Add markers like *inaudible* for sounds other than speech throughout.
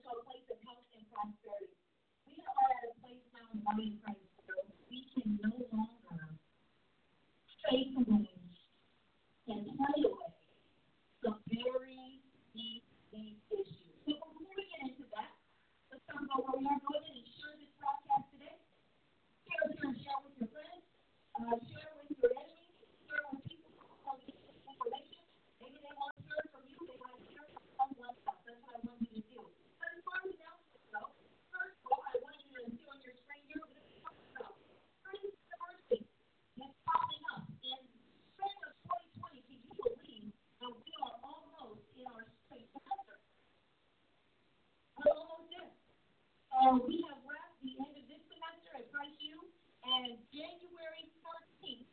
to place of health and prosperity. we're at a place now where we can no longer stay away and hide away the very deep issues. So before we get into that, a little bit where we are going to talk about And we have wrapped the end of this semester at Price U, and January 14th,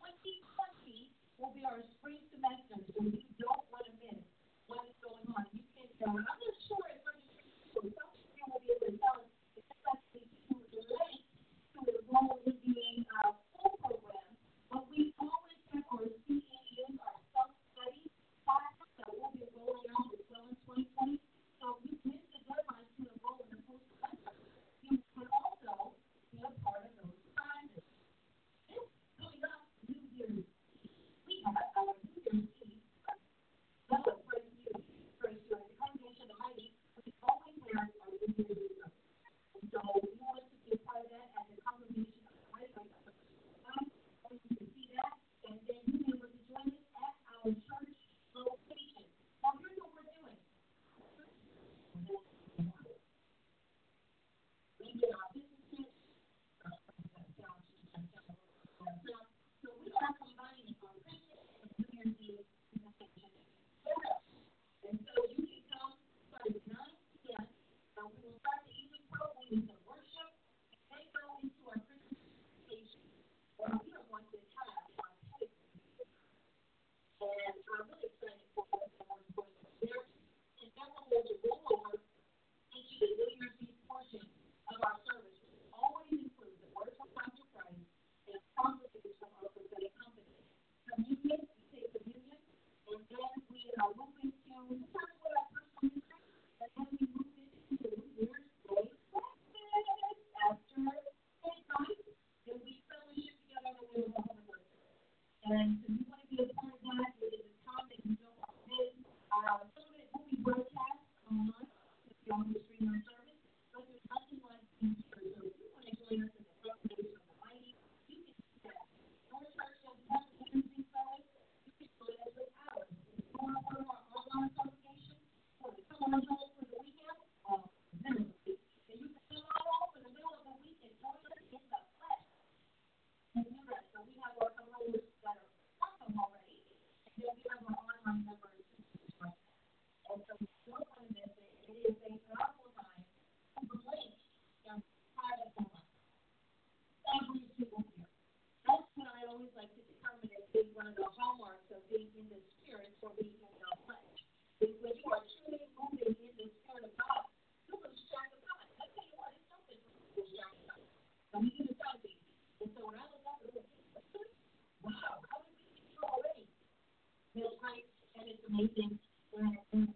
2020, will be our spring semester. So you don't want to miss what is going on. You can, uh, I'm not sure if some of you will be able to tell us if that's actually too late to enroll in the uh, He's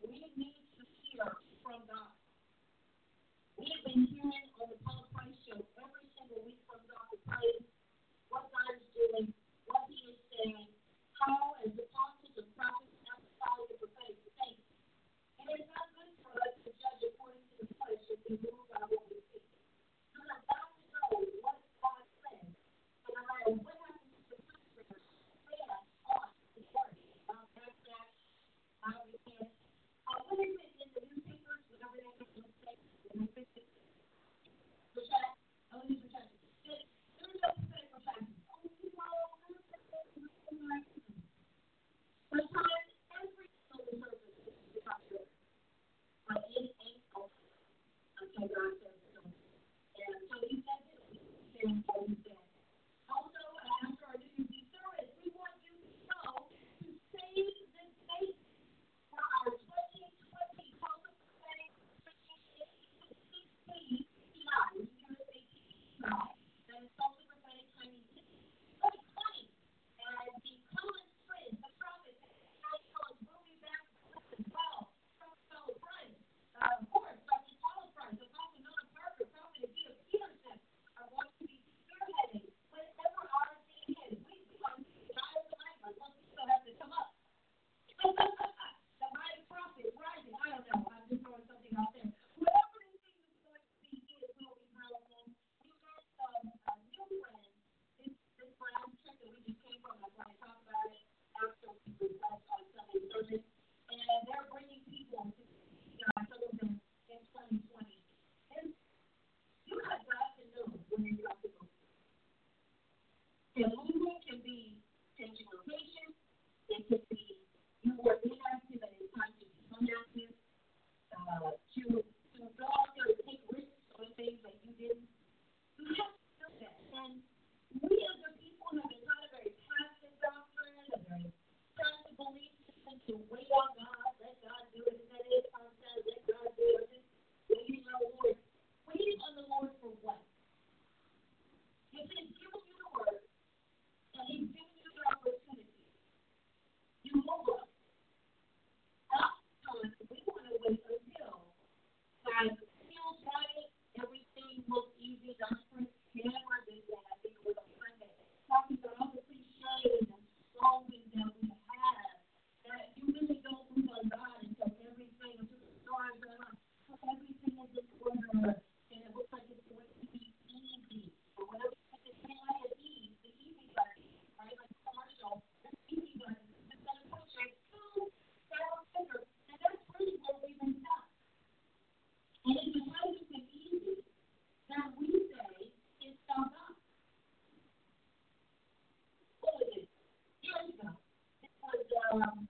um,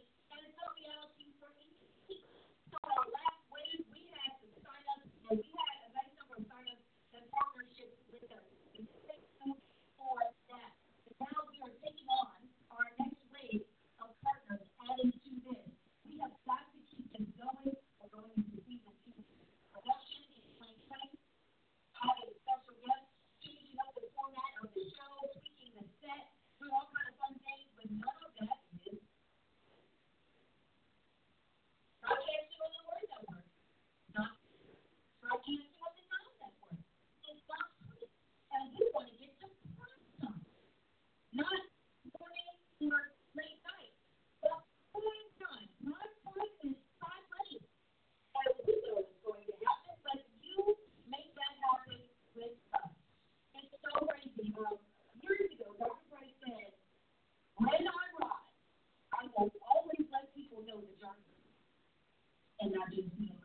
and not just the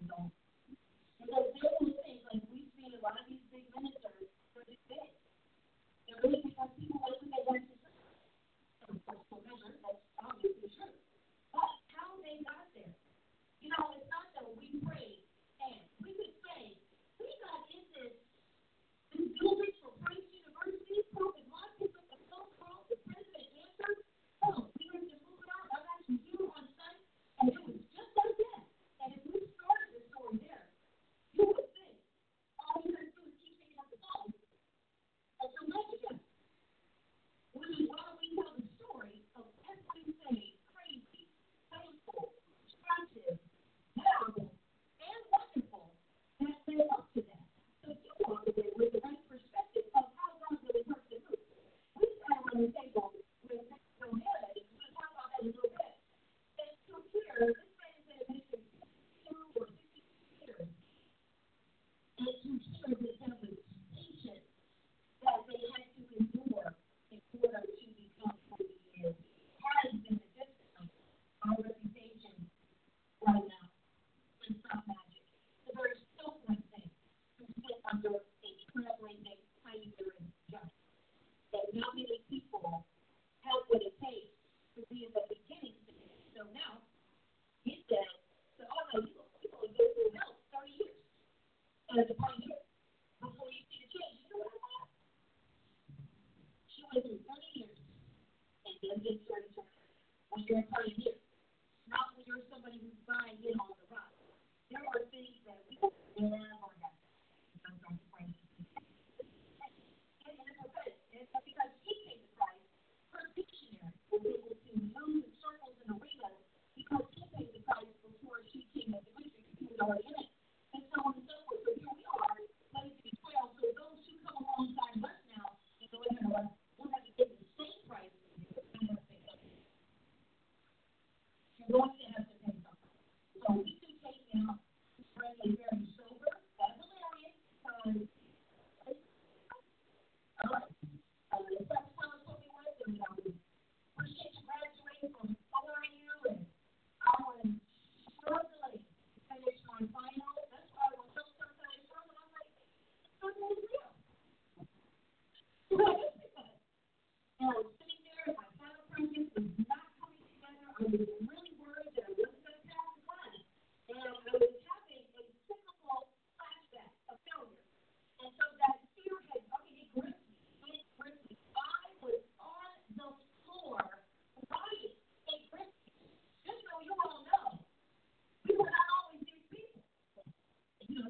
嗯。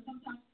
sometimes.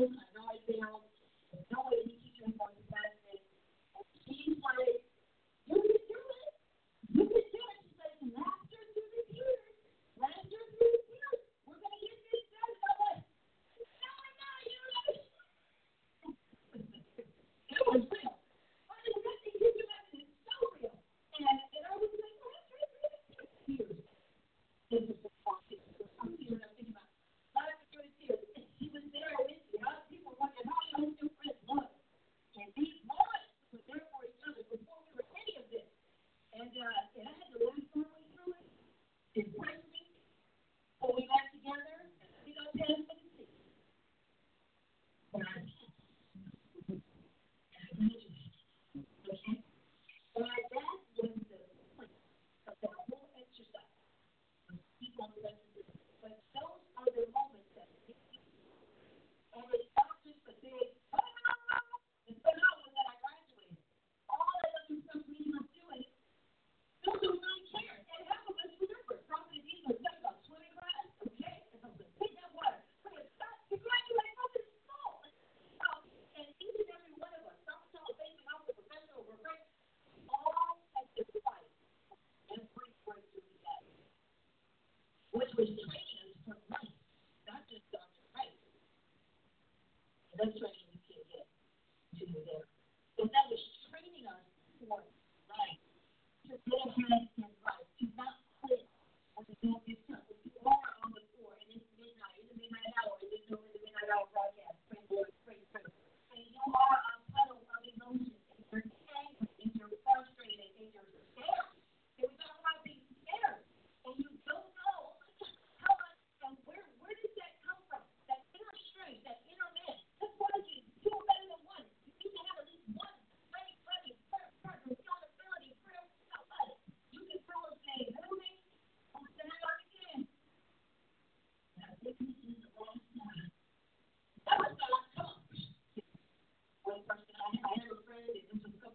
Know Yeah. Which was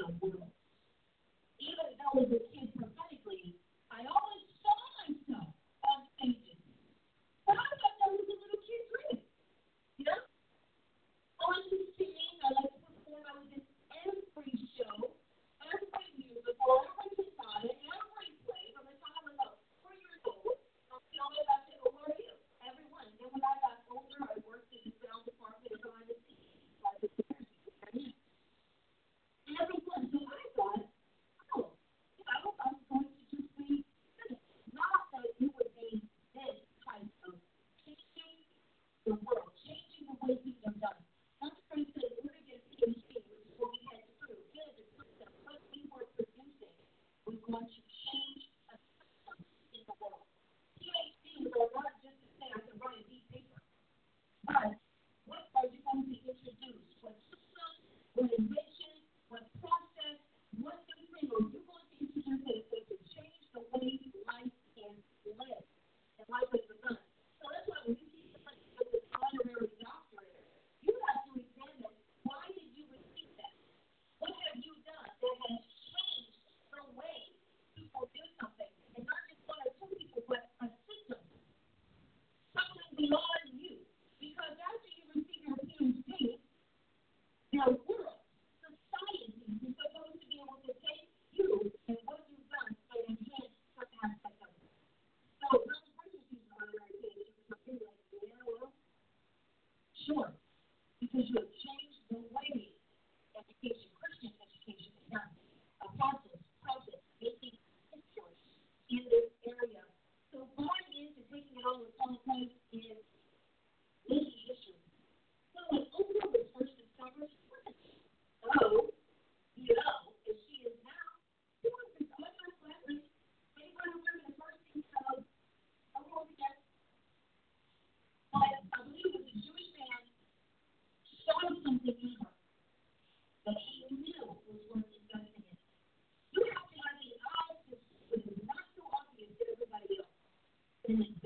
in crazy because doing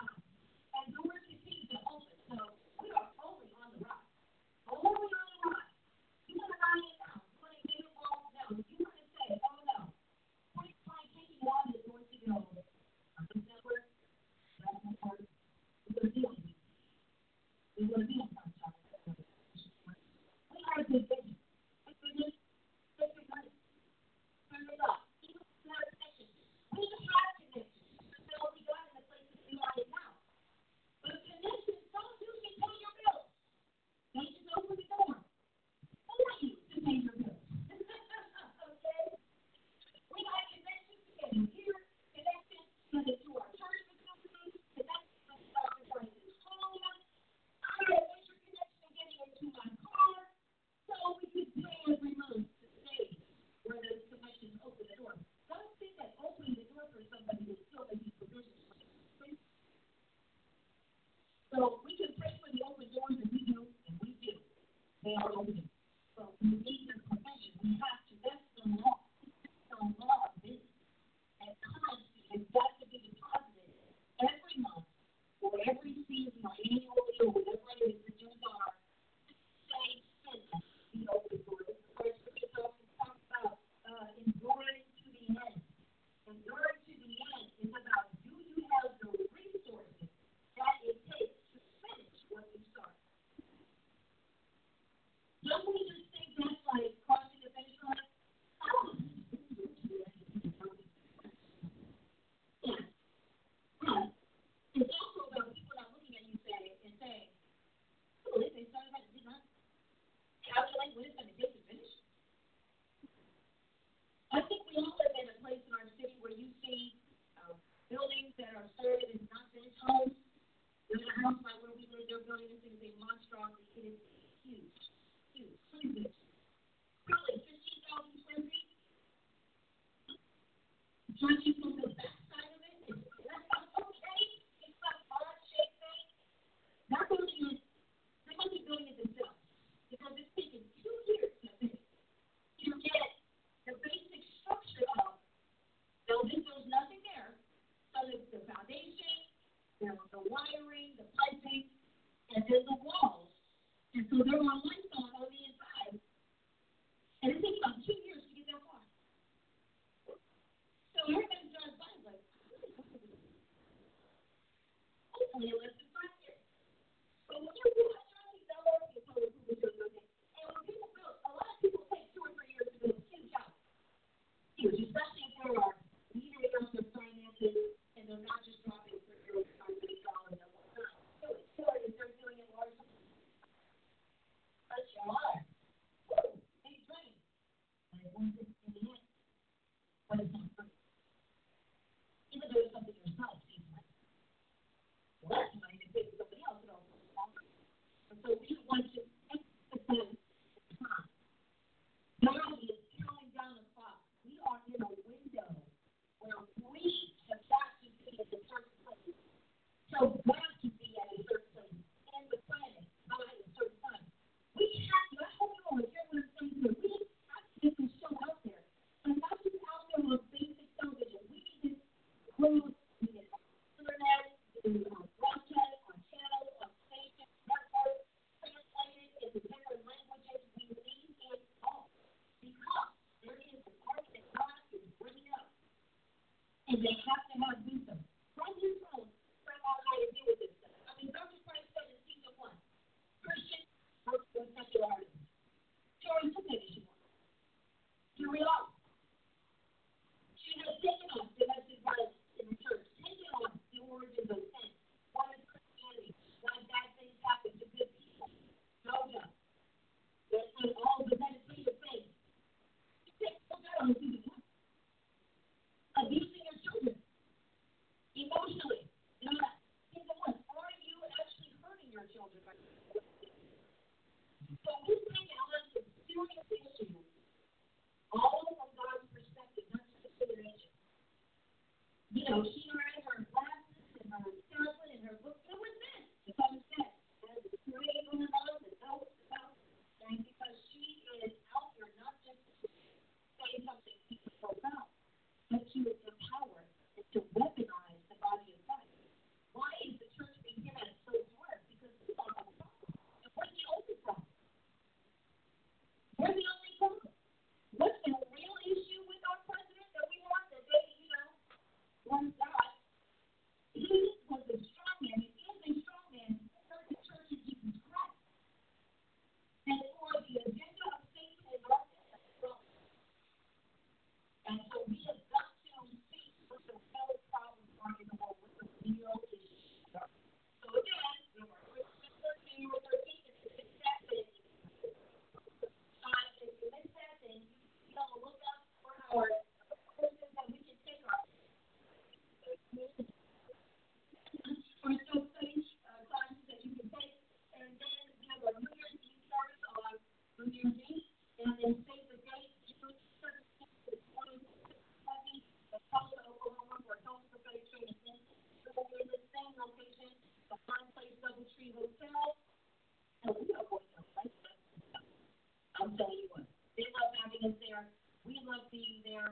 us there. We love being there.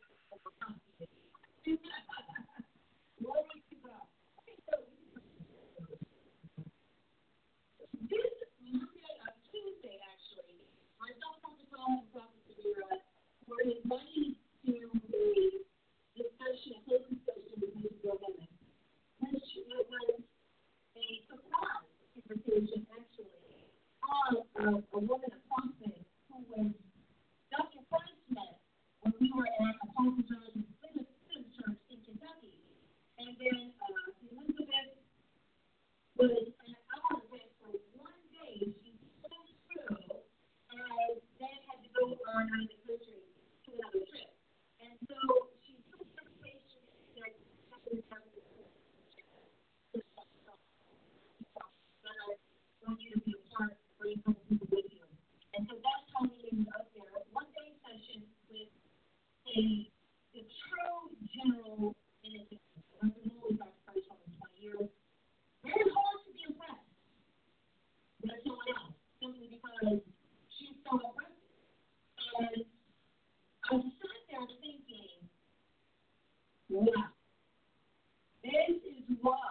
Thank you. to a discussion, with which was a surprise actually a, woman of who was Dr. When we were at a Church Kentucky, and then Elizabeth was for one day. She and then had to go on. And so that's how we end up there. One day session with a the true general innocence. I've been holding 20 years. Very hard to be impressed with someone else simply because she's so aggressive. And I sat there thinking, wow, this is what.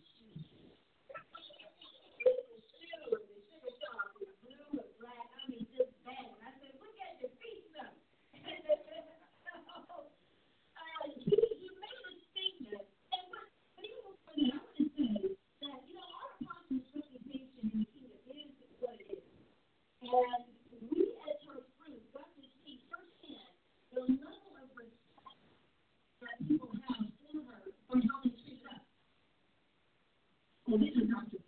And we as her friends got to see firsthand the level of respect that people have for her for how they treat us. Well, this is Dr.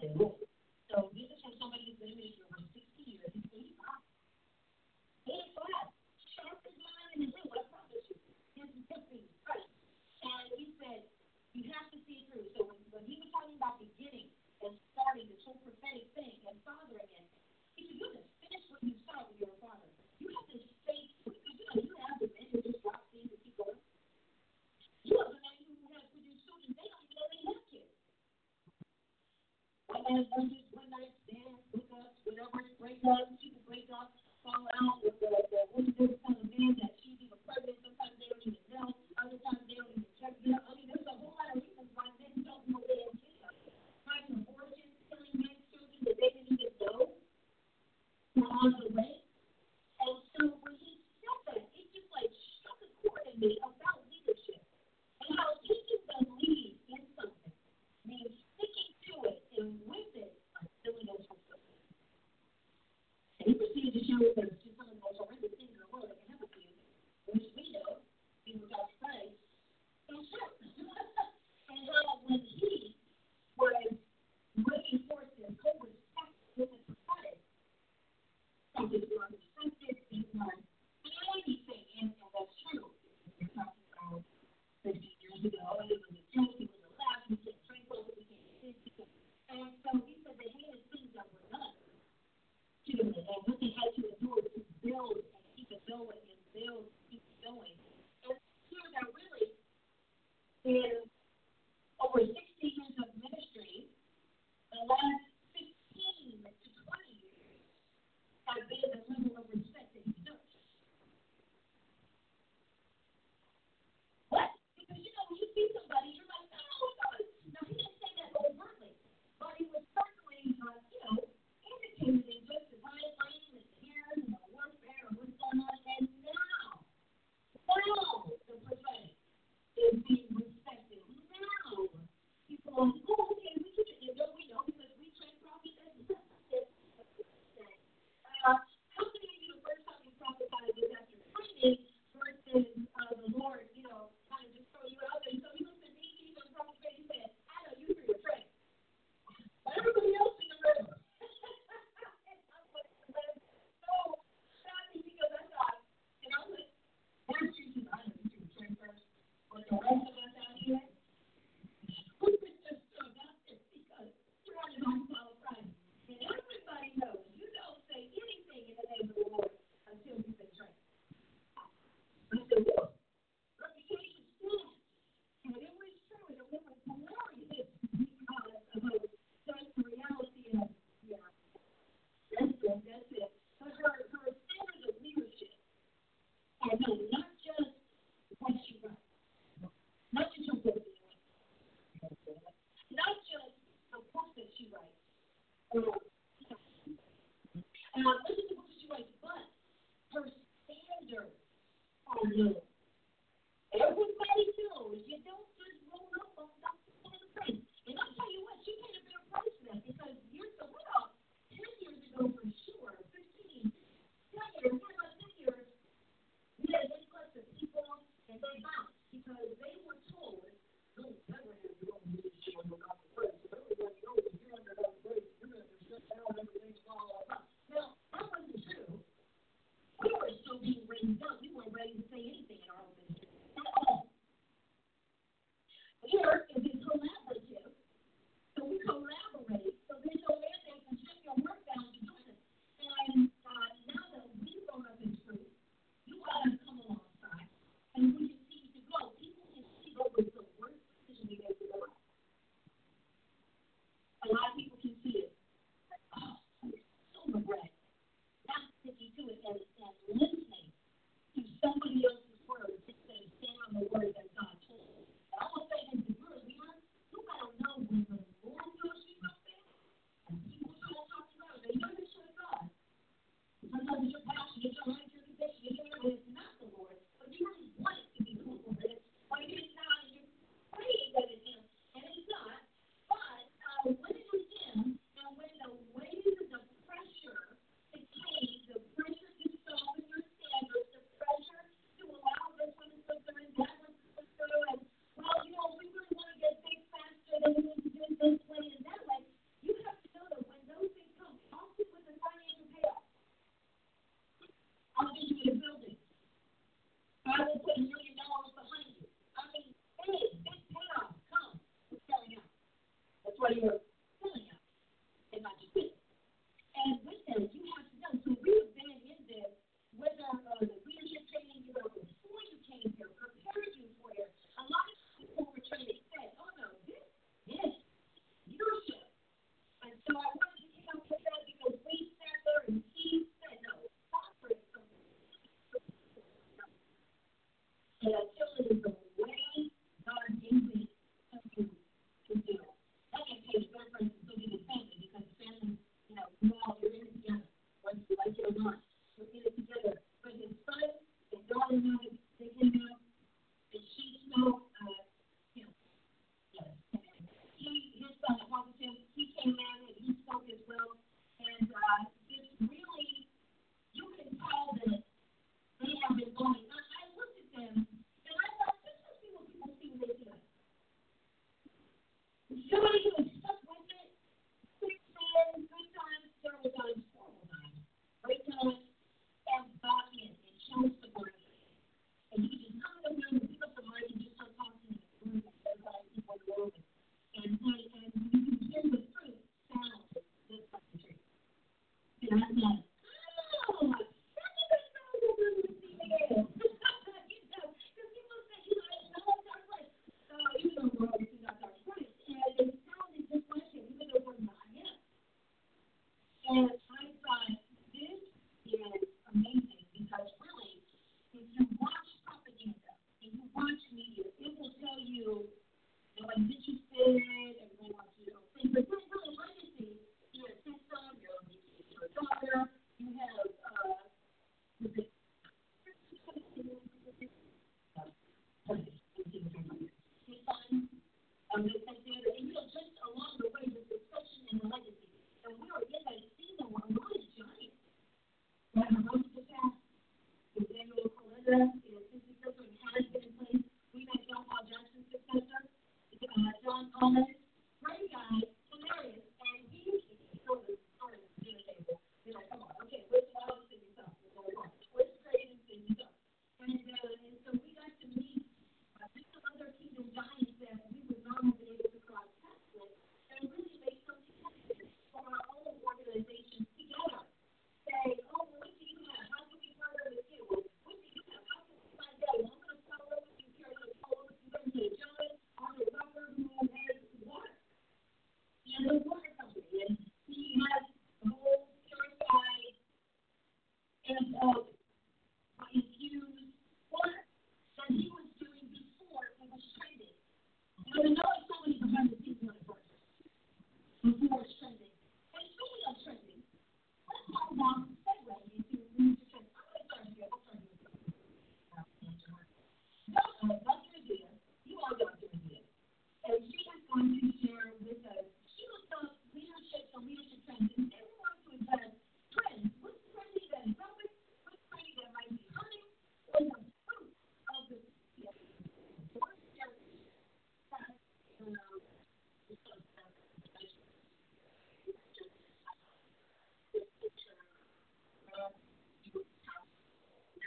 c'est. and on this one night stand with us whenever you break us. and we can help you and he'll not and I tell it is the Yes.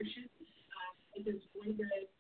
Leadership. Uh, because one of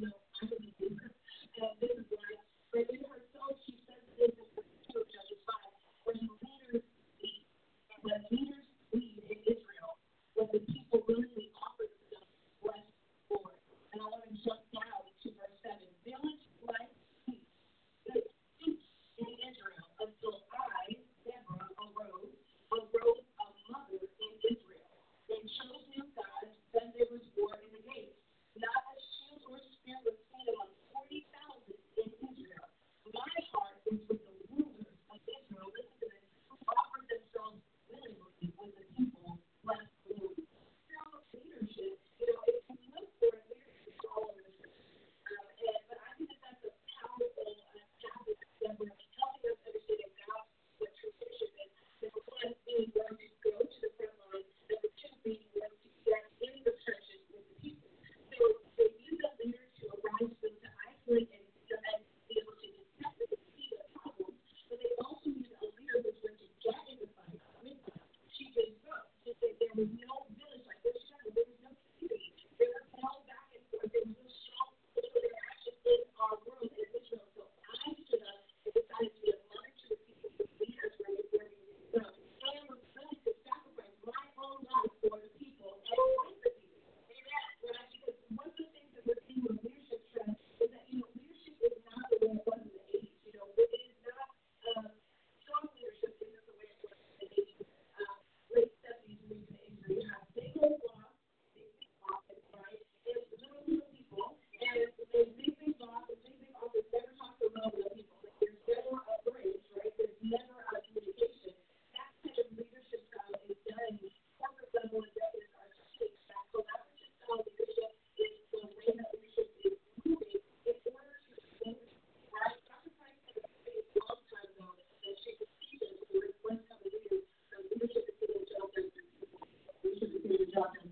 little talking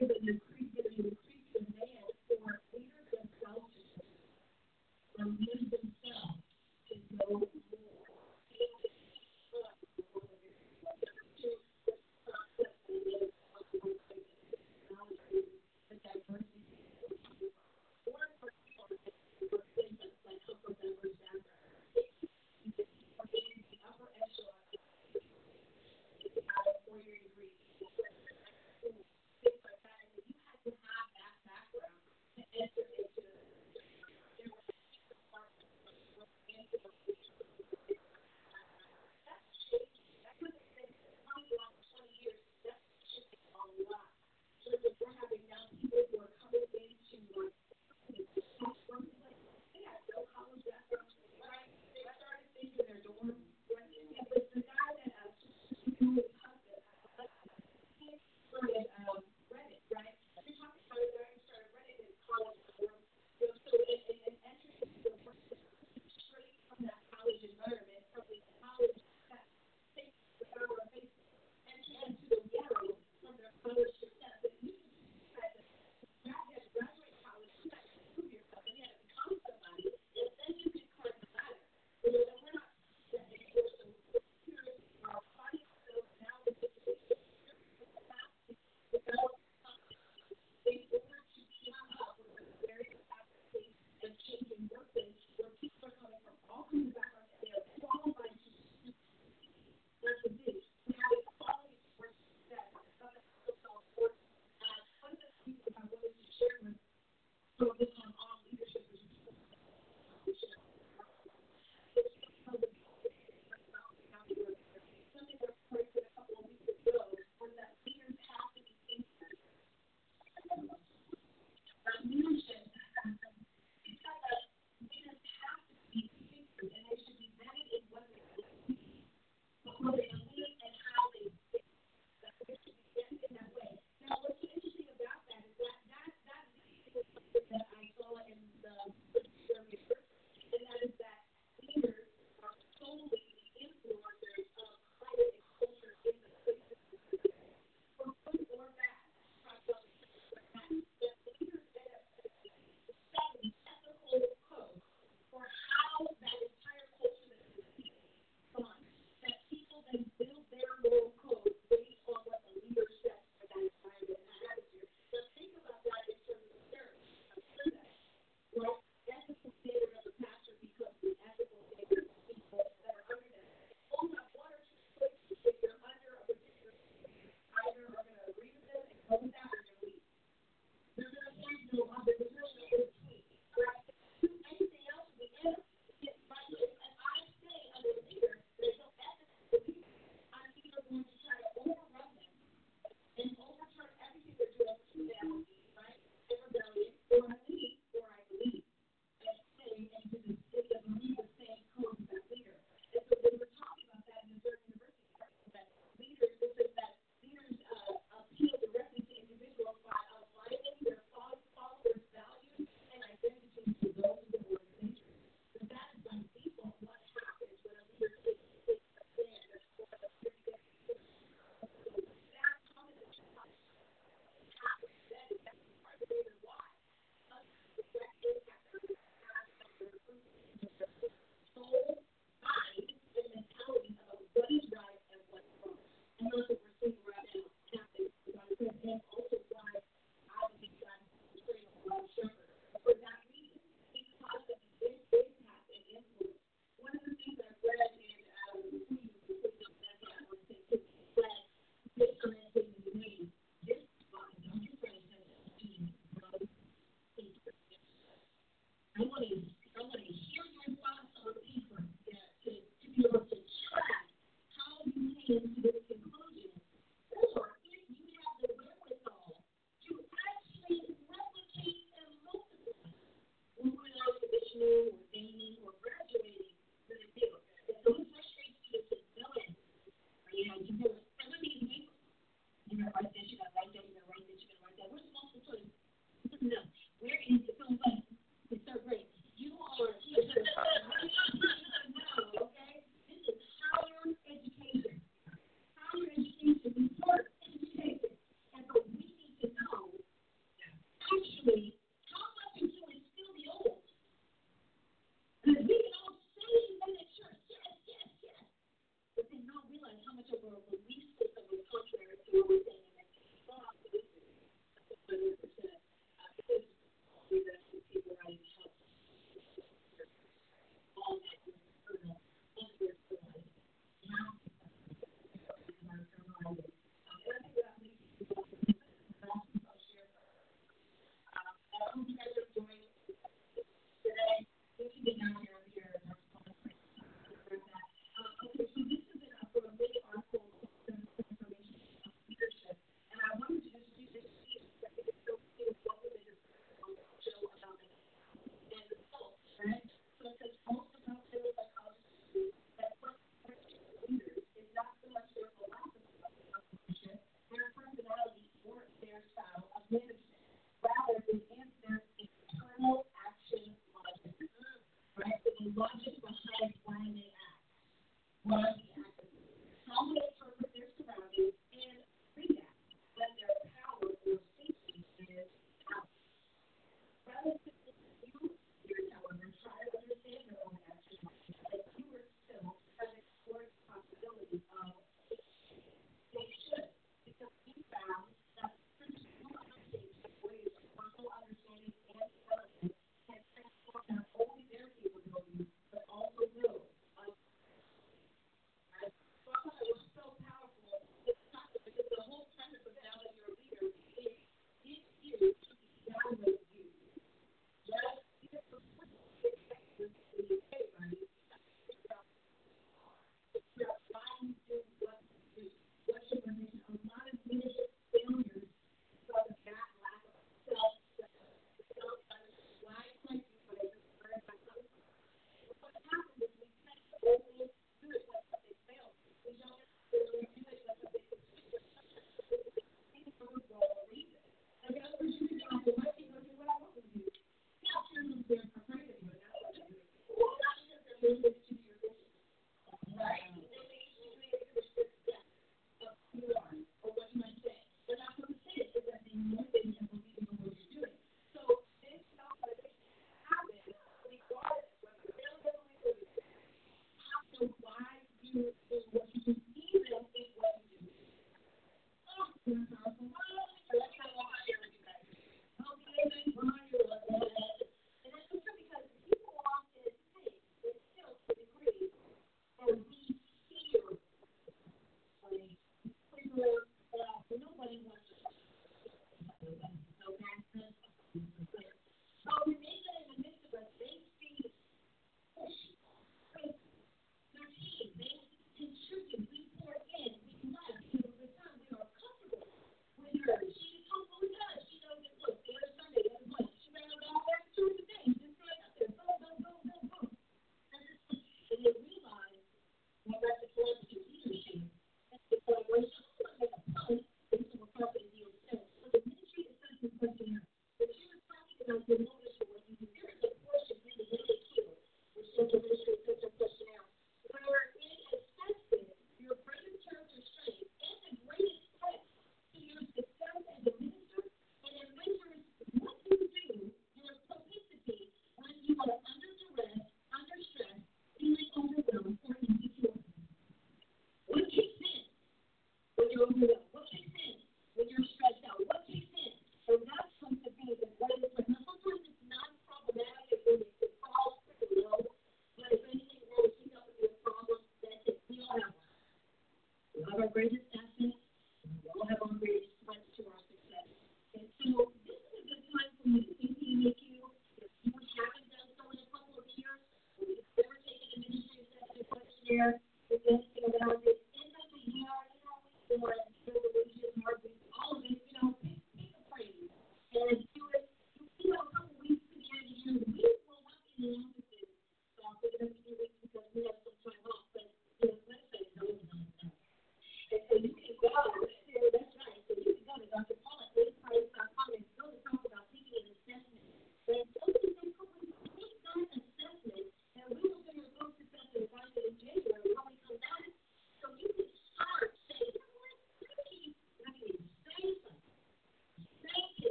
Is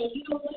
And you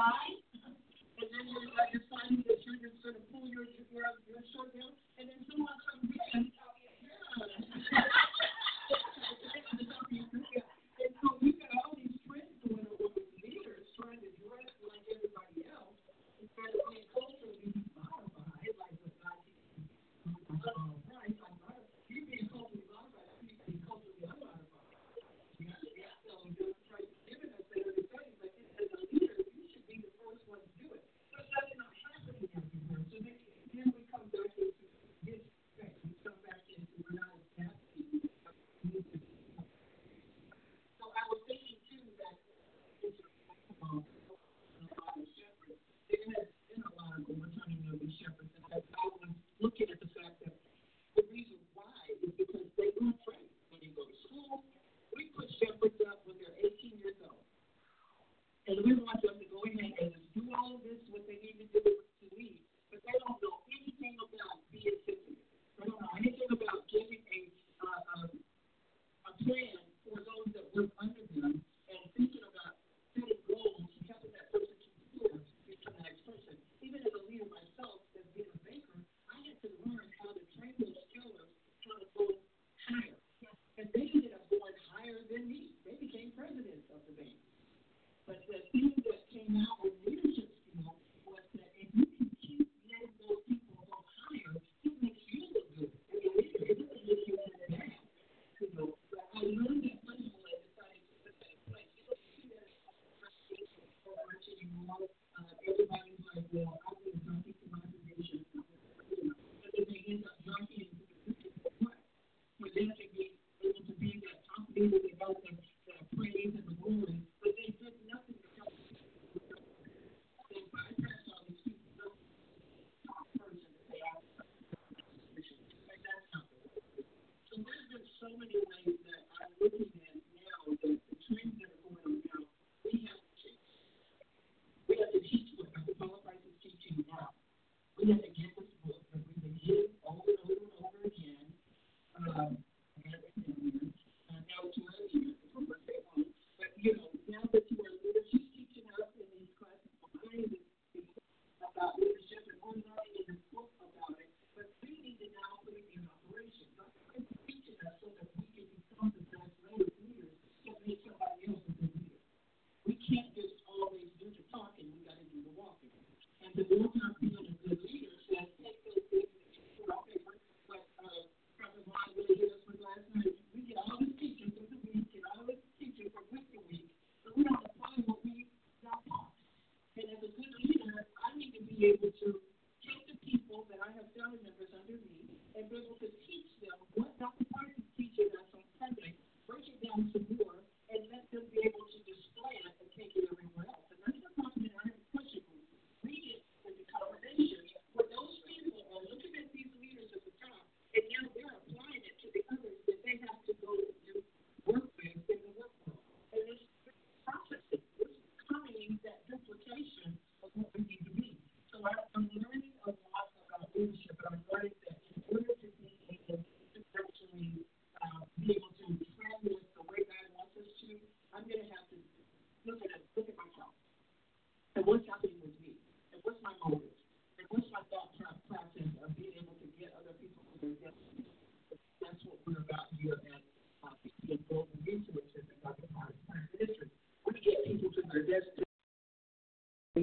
sign, and then you're, uh, you're signing that you're going to pull your, your, your shutdown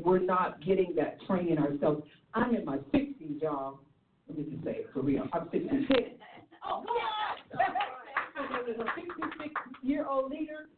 we're not getting that training ourselves. I'm in my 60s, y'all. Let me just say it for real. I'm 66. *laughs* oh, come on. As a 66 year old leader,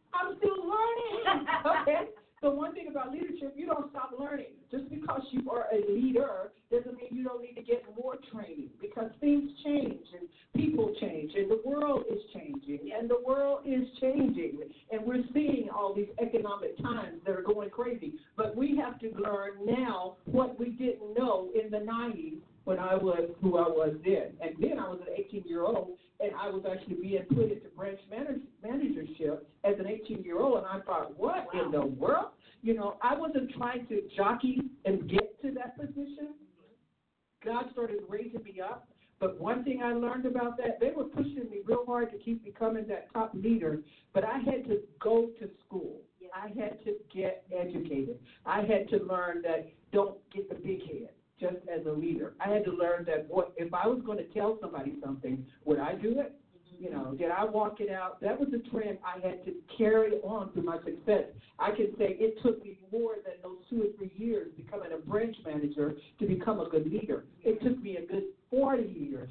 40 years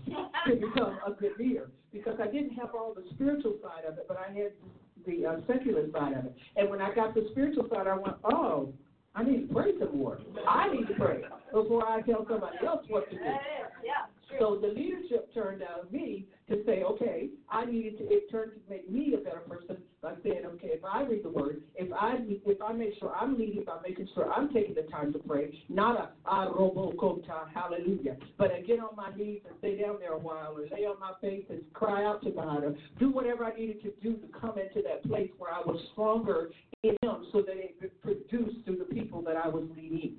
to become a good leader because I didn't have all the spiritual side of it, but I had the uh, secular side of it. And when I got the spiritual side, I went, oh, I need to pray some more. I need to pray before I tell somebody else what to do. Yeah, so the leadership turned out me to say, okay, I needed to, it turned make sure I'm leading by making sure I'm taking the time to pray, not a ah, robo kota, hallelujah. But I get on my knees and stay down there a while or lay on my face and cry out to God or do whatever I needed to do to come into that place where I was stronger in Him so that it could produce to the people that I was leading.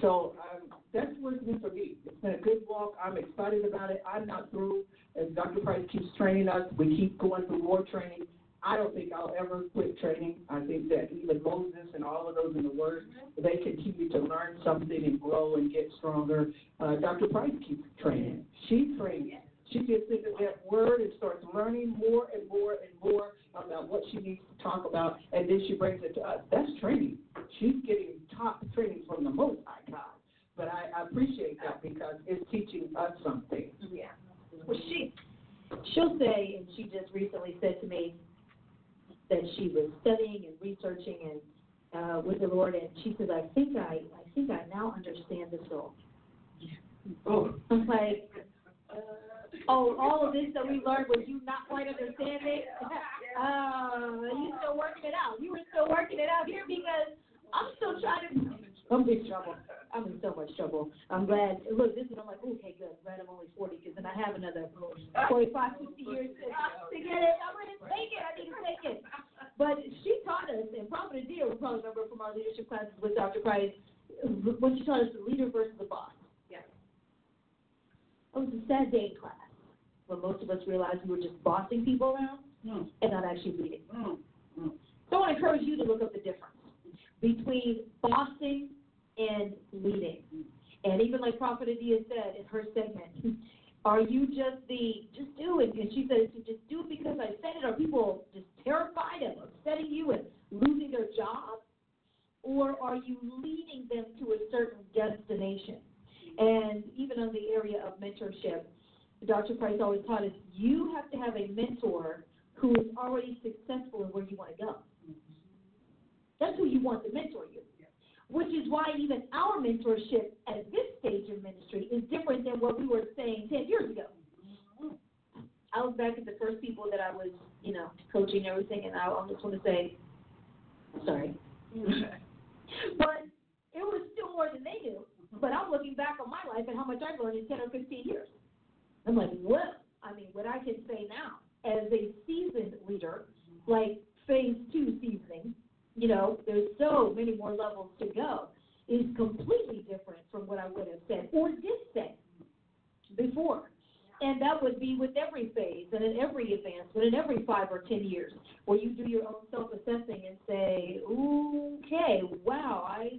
So um, that's what it for me. It's been a good walk. I'm excited about it. I'm not through. As Dr. Price keeps training us, we keep going through more training. I don't think I'll ever quit training. I think that even Moses and all of those in the Word, they continue to learn something and grow and get stronger. Uh, Dr. Price keeps training. She trains. She gets into that Word and starts learning more and more and more about what she needs to talk about, and then she brings it to us. That's training. She's getting top training from the Most High God. But I, I appreciate that because it's teaching us something. Yeah. Well, she she'll say, and she just recently said to me, that she was studying and researching and uh, with the Lord, and she says, "I think I, I think I now understand the soul." Oh, I'm like, uh, oh, all of this that we learned was you not quite understanding. *laughs* uh, you still working it out. You were still working it out here because I'm still trying to. I'm in trouble. I'm in so much trouble. I'm glad. Look, this is. I'm like, okay, good. Glad I'm only 40 because then I have another *laughs* 45, 50 years to, to get it. I'm gonna take it. I need to take it. But she taught us, and Prophet Adia will probably remember from our leadership classes with Dr. Price, when she taught us the leader versus the boss. Yeah. It was a sad day in class when most of us realized we were just bossing people around no, and not actually leading. no, no. So I want to encourage you to look up the difference between bossing and leading. And even like Prophet Adia said in her segment, *laughs* are you just the just do it? And she said, just do it because I said it. Are people just terrified of upsetting you and losing their job? Or are you leading them to a certain destination? And even on the area of mentorship, Dr. Price always taught us you have to have a mentor who is already successful in where you want to go. That's who you want to mentor you. Which is why even our mentorship at this stage of ministry is different than what we were saying 10 years ago. I was back at the first people that I was, you know, coaching and everything, and I almost want to say, sorry. *laughs* but it was still more than they knew. But I'm looking back on my life and how much I've learned in 10 or 15 years. I'm like, well, I mean, what I can say now as a seasoned leader, like phase two seasoning, you know, there's so many more levels to go, is completely different from what I would have said or did say before. And that would be with every phase and in every advancement, in every five or ten years, where you do your own self-assessing and say, okay, wow, I,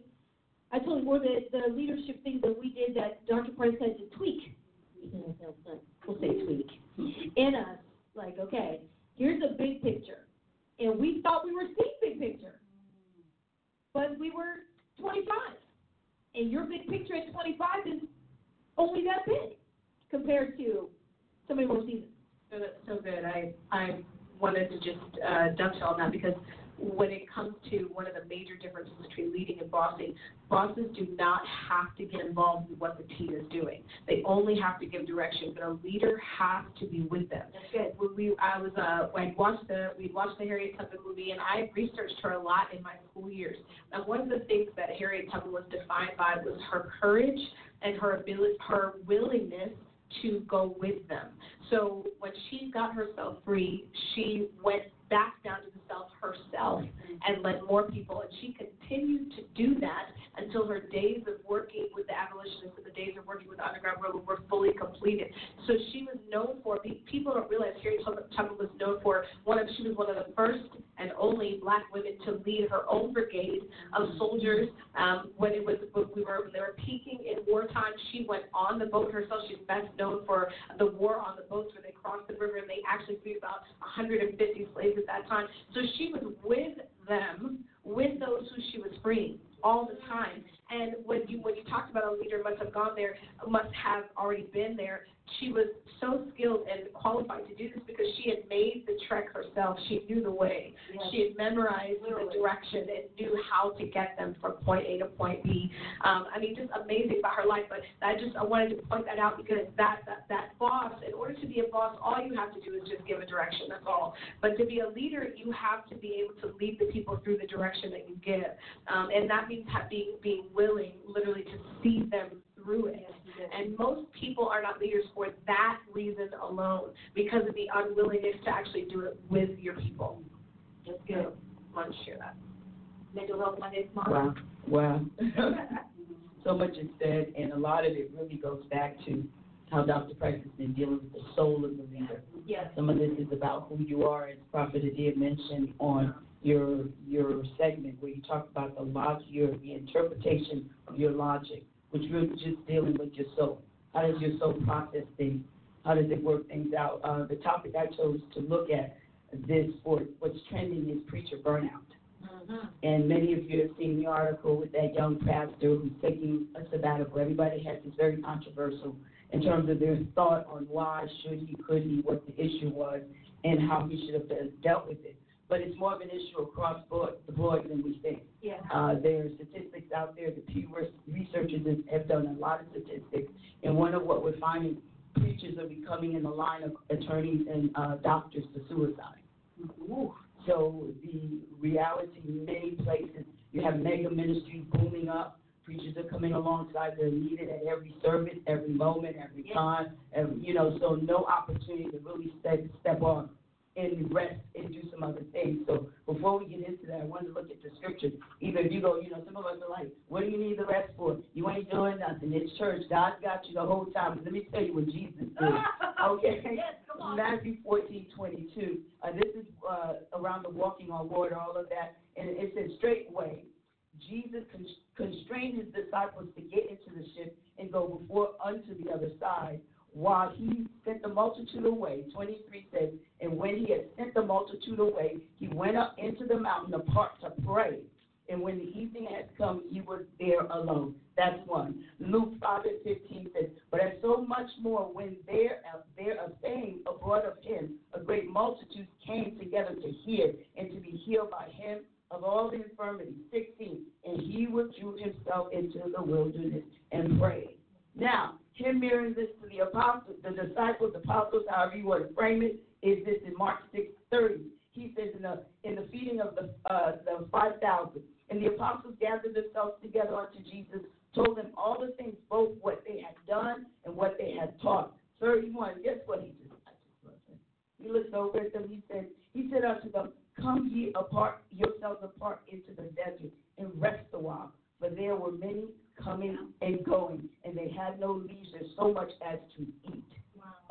I told you, the, the leadership things that we did that Dr. Price had to tweak. We'll say tweak in us. Like, okay, here's a big picture, and we thought we were seeing big picture, but we were 25, and your big picture at 25 is only that big compared to somebody more seasoned. So that's so good. I I wanted to just uh, dovetail on that because when it comes to one of the major differences between leading and bossing, bosses do not have to get involved with what the team is doing. They only have to give direction, but a leader has to be with them. That's good. When we, I was, uh, when I watched the, we'd watched the Harriet Tubman movie, and I researched her a lot in my school years. And one of the things that Harriet Tubman was defined by was her courage and her ability, her willingness to go with them. So when she got herself free, she went back down to the self herself and led more people. And she continued to do that until her days of working with the abolitionists and the days of working with the Underground Railroad were fully completed. So she was known for, people don't realize Harriet Tubman was known for, one of, she was one of the first and only black women to lead her own brigade of soldiers. Um, when it was, when we were, when they were peaking in wartime, she went on the boat herself. She's best known for the war on the boats where they crossed the river and they actually freed about 150 slaves at that time. So she was with them, with those who she was freeing all the time. And when you when you talked about a leader must have gone there, must have already been there, she was so skilled and qualified to do this because she had made the trek herself. She knew the way. Yes. She had memorized the direction and knew how to get them from point A to point B. Um, I mean, just amazing about her life. But I just I wanted to point that out because that, that that boss, in order to be a boss, all you have to do is just give a direction. That's all. But to be a leader, you have to be able to lead the people through the direction that you give, um, and that means being being willing, literally, to see them through it. And most people are not leaders for that reason alone, because of the unwillingness to actually do it with your people. That's good. I want to share that. Mental health Monday tomorrow. Wow, wow. *laughs* so much is said, and a lot of it really goes back to how Dr. Price has been dealing with the soul of the leader. Yes. Some of this is about who you are, as Prophet Adia mentioned on your your segment where you talked about the logic, your the interpretation of your logic, which really just dealing with your soul. How does your soul process things? How does it work things out? Uh, the topic I chose to look at this for what's trending is preacher burnout. Mm-hmm. And many of you have seen the article with that young pastor who's taking a sabbatical. Everybody has this very controversial in terms of their thought on why should he, could he, what the issue was, and how he should have dealt with it. But it's more of an issue across board, the board than we think. Yeah. Uh, there are statistics out there. The Pew researchers have done a lot of statistics, and one of what we're finding, preachers are becoming in the line of attorneys and uh, doctors to suicide. So the reality, many places, you have mega ministries booming up. Preachers are coming alongside. They're needed at every service, every moment, every Yeah. time. Every, you know, so no opportunity to really step step on and rest and do some other things. So before we get into that, I want to look at the scriptures. Even if you go, you know, some of us are like, what do you need the rest for? You ain't doing nothing. It's church. God got you the whole time. Let me tell you what Jesus did. *laughs* Okay? Yes, come on. Matthew 14, 22. Uh, this is uh, around the walking on water, all of that. And it says, straightway, Jesus constrained his disciples to get into the ship and go before unto the other side while he sent the multitude away. 23 says, And when he had sent the multitude away, he went up into the mountain apart to pray. And when the evening had come, he was there alone. That's one. Luke 5 and 15 says, But as so much more, when there, uh, there a fame abroad of him, a great multitude came together to hear and to be healed by him of all the infirmities. 16. And he withdrew himself into the wilderness and prayed. Now, him mirroring this to the apostles, the disciples, apostles, however you want to frame it, is this in Mark 6 30. He says in the in the feeding of the uh, the five thousand, and the apostles gathered themselves together unto Jesus, told them all the things, both what they had done and what they had taught. Thirty one. Guess what he did? He looked over at them. He said, He said unto them, Come ye apart yourselves apart into the desert and rest a while, for there were many coming and going, and they had no leisure so much as to eat.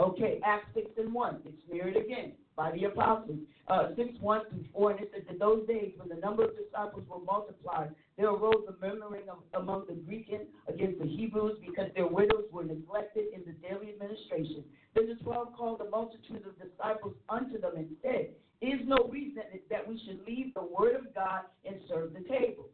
Okay, Acts 6 and 1. It's mirrored again by the apostles. Uh, 6 1 through 4. And it says, In those days, when the number of disciples were multiplied, there arose a murmuring of, among the Greeks against the Hebrews because their widows were neglected in the daily administration. Then the twelve called the multitude of disciples unto them and said, Is no reason that we should leave the word of God and serve the tables.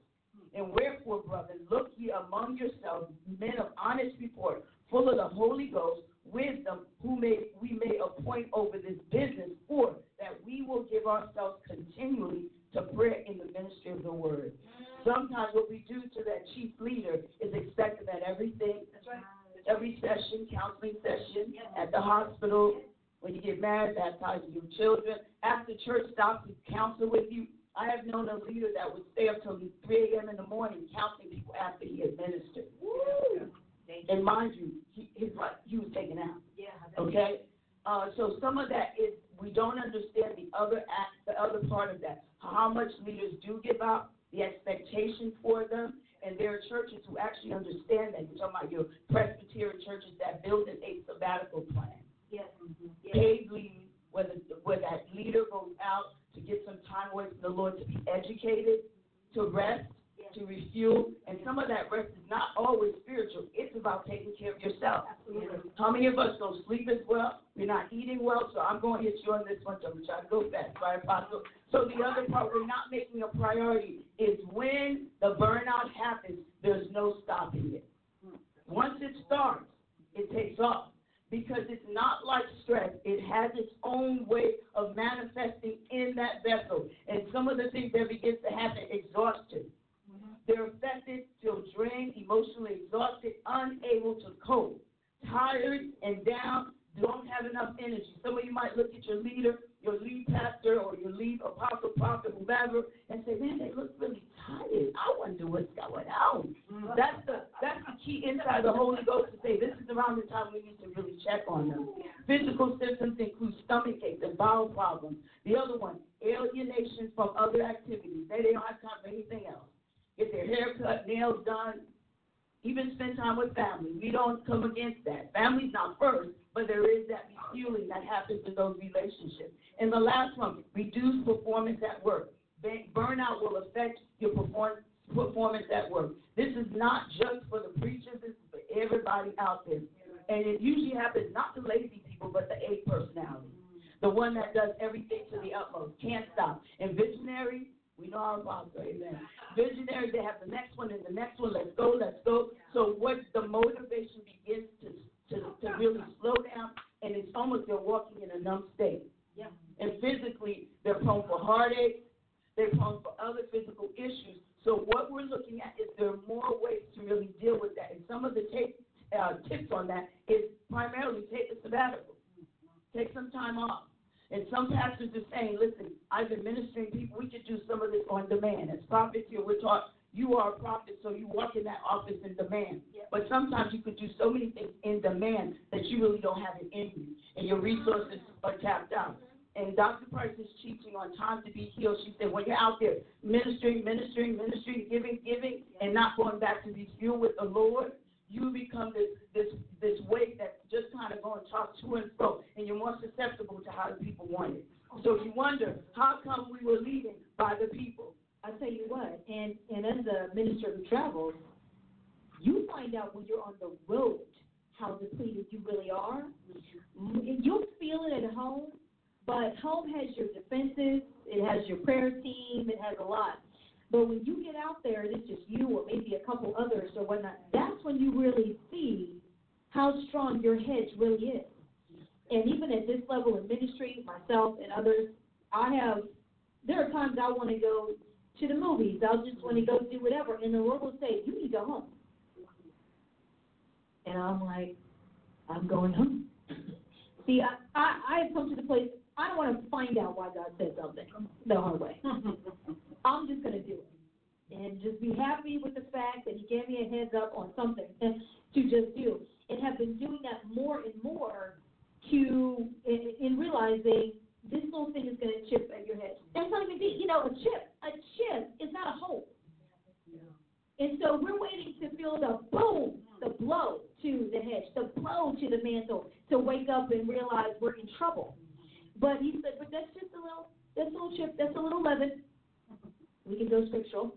And wherefore, brethren, look ye among yourselves men of honest report, full of the Holy Ghost, wisdom, who may we may appoint over this business, for that we will give ourselves continually to prayer in the ministry of the word. Mm. Sometimes what we do to that chief leader is expect that everything, every session, counseling session, at the hospital, when you get married, baptizing your children, after church stops to counsel with you. I have known a leader that would stay up till 3 a.m. in the morning counseling people after he had ministered. And mind you, he, his life, he was taken out. Yeah. Okay, uh, so some of that is we don't understand the other act, the other part of that. How much leaders do give out, the expectation for them, and there are churches who actually understand that. You're talking about your Presbyterian churches that build a sabbatical plan, Yes. Mm-hmm. Yes. paid leave, where the, where that leader goes out to get some time away from the Lord to be educated, to rest, to refuel, and some of that rest is not always spiritual. It's about taking care of yourself. Absolutely. How many of us don't sleep as well? We're not eating well, so I'm going to hit you on this one, so I'm trying to go fast, right, Apostle? So the other part we're not making a priority is when the burnout happens, there's no stopping it. Hmm. Once it starts, it takes off. Because it's not like stress. It has its own way of manifesting in that vessel. And some of the things that begins to happen, exhaustion. Mm-hmm. They're affected, feel drained, emotionally exhausted, unable to cope, tired and down, don't have enough energy. Some of you might look at your leader, your lead pastor, or your lead apostle, prophet, whoever, and say, "Man, they look really tired. I wonder what's going on." Mm-hmm. That's the that's the key inside the Holy Ghost to say this is around the time we need to really check on them. Physical symptoms include stomach aches and bowel problems. The other one, alienation from other activities. They, they don't have time for anything else. Get their hair cut, nails done, even spend time with family. We don't come against that. Family's not first, but there is that refueling that happens in those relationships. And the last one, reduced performance at work. Burnout will affect your perform- performance at work. This is not just for the preachers, this is for everybody out there. And it usually happens not to lazy people, but the A personality. The one that does everything to the utmost. Can't stop. And visionary, we know our apostle, amen. Visionary, they have the next one and the next one. Let's go, let's go. So what the motivation begins to to, to really slow down, and it's almost they're walking in a numb state. Yeah. And physically, they're prone for heartache. They're prone for other physical issues. So what we're looking at is there are more ways to really deal with that. And some of the take, uh, tips on that is primarily take a sabbatical, take some time off. And some pastors are saying, listen, I've been ministering people. We could do some of this on demand. As prophets here, we're taught you are a prophet, so you walk in that office in demand. But sometimes you could do so many things in demand that you really don't have it in and your resources are tapped out. And Dr. Price is teaching on time to be healed. She said, when you're out there ministering, ministering, ministering, giving, giving, and not going back to be fueled with the Lord, you become this this this weight that's just kind of going tossed to and fro, and you're more susceptible to how the people want it. So you wonder how come we were leading by the people. I tell you what, and and as a minister who travels, you find out when you're on the road really are. You'll feel it at home, but home has your defenses, it has your prayer team, it has a lot. But when you get out there and it's just you or maybe a couple others or whatnot, that's when you really see how strong your hedge really is. And even at this level in ministry, myself and others, I have, there are times I want to go to the movies. I'll just want to go do whatever. And the Lord will say, You need to go home. And I'm like, I'm going home. See, I, I, I have come to the place, I don't want to find out why God said something the hard way. I'm just going to do it. And just be happy with the fact that He gave me a heads up on something *laughs* to just do. And have been doing that more and more to, in, in realizing this little thing is going to chip at your head. It's not even, you know, a chip. A chip is not a hole. And so we're waiting to feel the boom, the blow to the hedge, the blow to the mantle, to wake up and realize we're in trouble. But he said, but that's just a little, that's a little chip, that's a little leaven. We can go scriptural.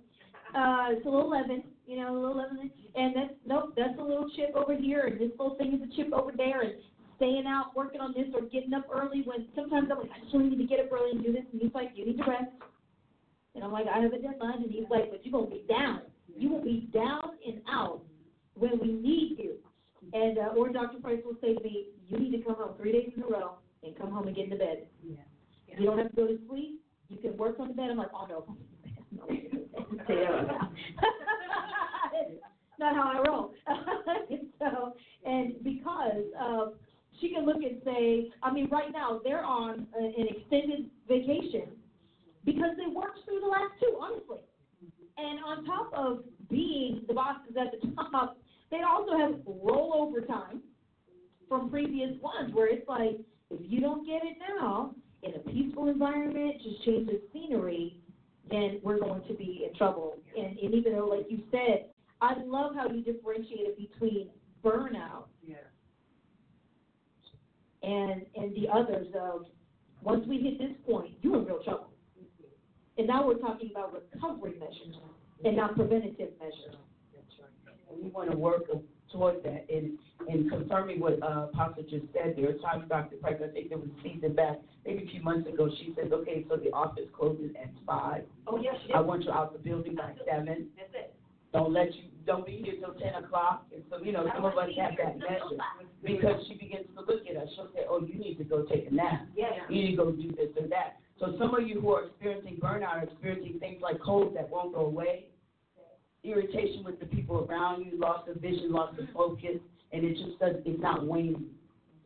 Uh, it's a little leaven, you know, a little leaven. And that's, nope, that's a little chip over here, and this little thing is a chip over there, and staying out working on this or getting up early when sometimes I'm like, I just need to get up early and do this. And he's like, you need to rest. And I'm like, I have a deadline. And he's like, but you're to be down. You will be down and out when we need you. And uh, or Dr. Price will say to me, you need to come home three days in a row and come home and get into bed. Yeah. You don't have to go to sleep. You can work on the bed. I'm like, oh no. no. *laughs* Say that right now. Not how I roll. and *laughs* so, and because um, she can look and say, I mean, right now they're on a, an extended vacation because they worked through the last two, honestly. And on top of being the bosses at the *laughs* top, they also have rollover time from previous ones where it's like, if you don't get it now in a peaceful environment, just change the scenery, then we're going to be in trouble. And, and even though, like you said, I love how you differentiated between burnout Yeah. and and the others of once we hit this point, you're in real trouble. Mm-hmm. And now we're talking about recovery measures and not mm-hmm. preventative measures. We want to work toward that. And, and confirming what uh, Apostle just said, there are times, Dr. Price, I think there was a season back, maybe a few months ago, she said, okay, so the office closes at 5. Oh, yes, I want you out the building by 7. That's it. Don't let you, don't be here till 10 o'clock. And so, you know, some of us have that measure. Because she begins to look at us, she'll say, oh, you need to go take a nap. Yeah. You need to go do this or that. So some of you who are experiencing burnout are experiencing things like colds that won't go away, irritation with the people around you, loss of vision, loss of focus, and it just does, it's not waning.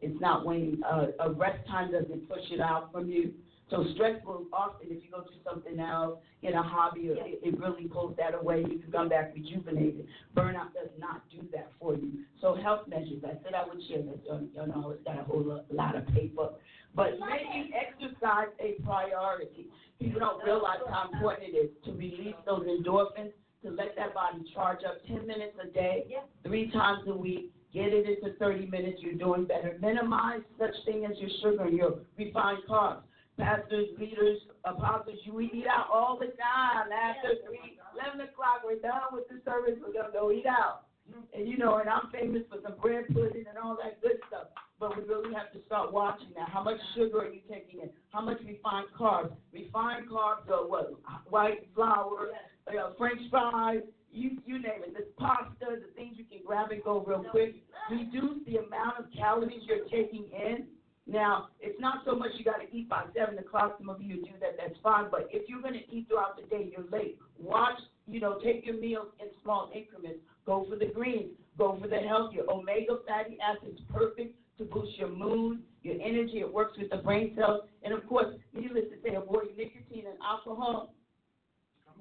It's not waning. Uh, a rest time doesn't push it out from you. So stress will often, if you go to something else, get a hobby, or it, it really pulls that away. You can come back rejuvenated. Burnout does not do that for you. So health measures, I said I would share this. You you know, it's got a whole lot, lot of paper. But making exercise a priority. People don't realize how important it is to release those endorphins, to let that body charge up 10 minutes a day, three times a week. Get it into 30 minutes, you're doing better. Minimize such thing as your sugar and your refined carbs. Pastors, leaders, apostles, you we eat out all the time. After 3, 11 o'clock, we're done with the service, we're going to go eat out. Mm-hmm. And you know, and I'm famous for some bread pudding and all that good stuff. But we really have to start watching that. How much sugar are you taking in? How much refined carbs? Refined carbs are what? White flour, uh, French fries, you you name it. This pasta, the things you can grab and go real quick. Reduce the amount of calories you're taking in. Now, it's not so much you got to eat by seven o'clock. Some of you do that. That's fine. But if you're going to eat throughout the day, you're late. Watch. You know, take your meals in small increments. Go for the greens. Go for the healthier omega fatty acids. Perfect to boost your mood, your energy. It works with the brain cells. And of course, needless to say, avoid nicotine and alcohol.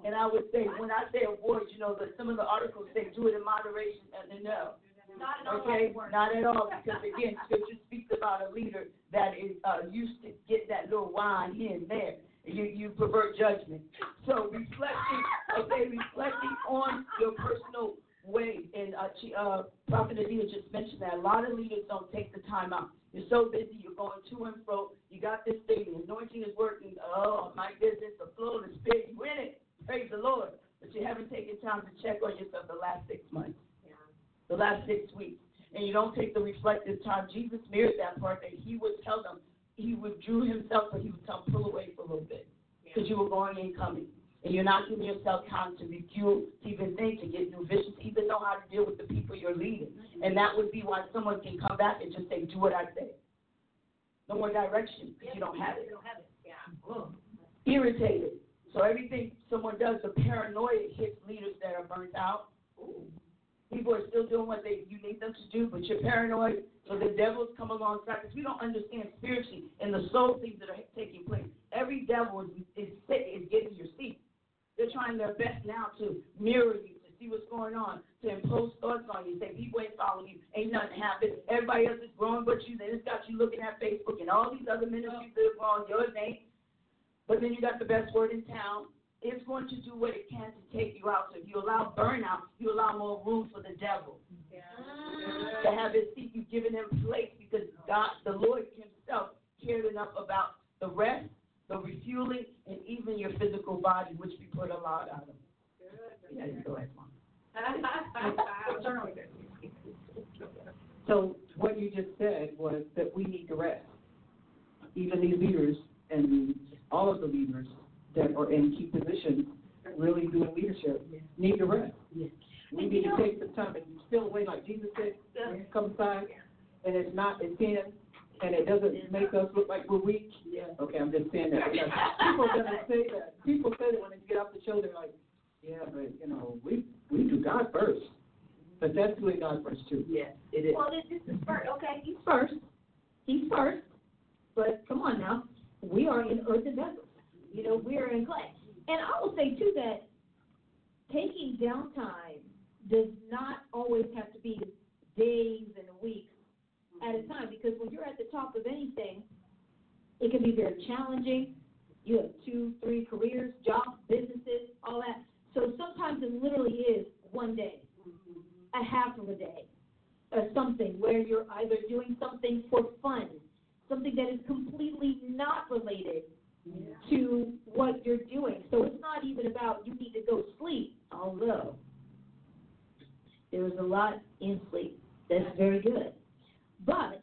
And I would say, when I say avoid, you know, that some of the articles say do it in moderation, and no. Not at all Okay, not at all, because again, scripture speaks about a leader that is uh, used to get that little wine here and there. You you pervert judgment. So reflecting, okay, reflecting on your personal way. And uh, she, uh, Prophet Adia just mentioned that a lot of leaders don't take the time out. You're so busy, you're going to and fro. You got this thing, the anointing is working. Oh my goodness, the flow of the spirit, you in it. Praise the Lord. But you haven't taken time to check on yourself the last six months the last six weeks, and you don't take the reflective time. Jesus mirrored that part that he would tell them, he withdrew himself, but he would tell them, pull away for a little bit because you were going and coming. And you're not giving yourself time to refuel, to even think, to get new vision, to even know how to deal with the people you're leading. Mm-hmm. And that would be why someone can come back and just say, do what I say. No more direction because you don't have it. Yeah. Irritated. So everything someone does, the paranoia hits leaders that are burnt out. People are still doing what they you need them to do, but you're paranoid. So the devils come alongside because we don't understand spiritually and the soul things that are taking place. Every devil is is, is getting your seat. They're trying their best now to mirror you, to see what's going on, to impose thoughts on you, say people ain't following you, ain't nothing happening. Everybody else is growing but you. They just got you looking at Facebook and all these other ministries that are growing. Yours ain't. But then you got the best word in town. It's going to do what it can to take you out. So if you allow burnout, you allow more room for the devil to have his seat. You've given him place because God, the Lord Himself, cared enough about the rest, the refueling, and even your physical body, which we put a lot out of. Yeah, you go ahead, Mom. *laughs* So what you just said was that we need to rest. Even these leaders and all of the leaders that are in key positions, really doing leadership, need to rest. We need to take some time and still away, like Jesus said, come aside, and it's not a sin, and it doesn't make us look like we're weak. Yeah. Okay, I'm just saying that *laughs* because people are gonna say that. People say that when they get off the show, they're like, yeah, but you know, we we do God first. But that's doing God first too. Yes, it is. Well, this, this is first. Okay, he's first. He's first. But come on now, we are in earthen vessels. You know, we are in clay. And I will say too that taking downtime does not always have to be days and weeks at a time because when you're at the top of anything, it can be very challenging. You have two, three careers, jobs, businesses, all that. So sometimes it literally is one day, a half of a day, or something where you're either doing something for fun, something that is completely not related to what you're doing. So it's not even about you need to go sleep, although there's a lot in sleep that's very good. But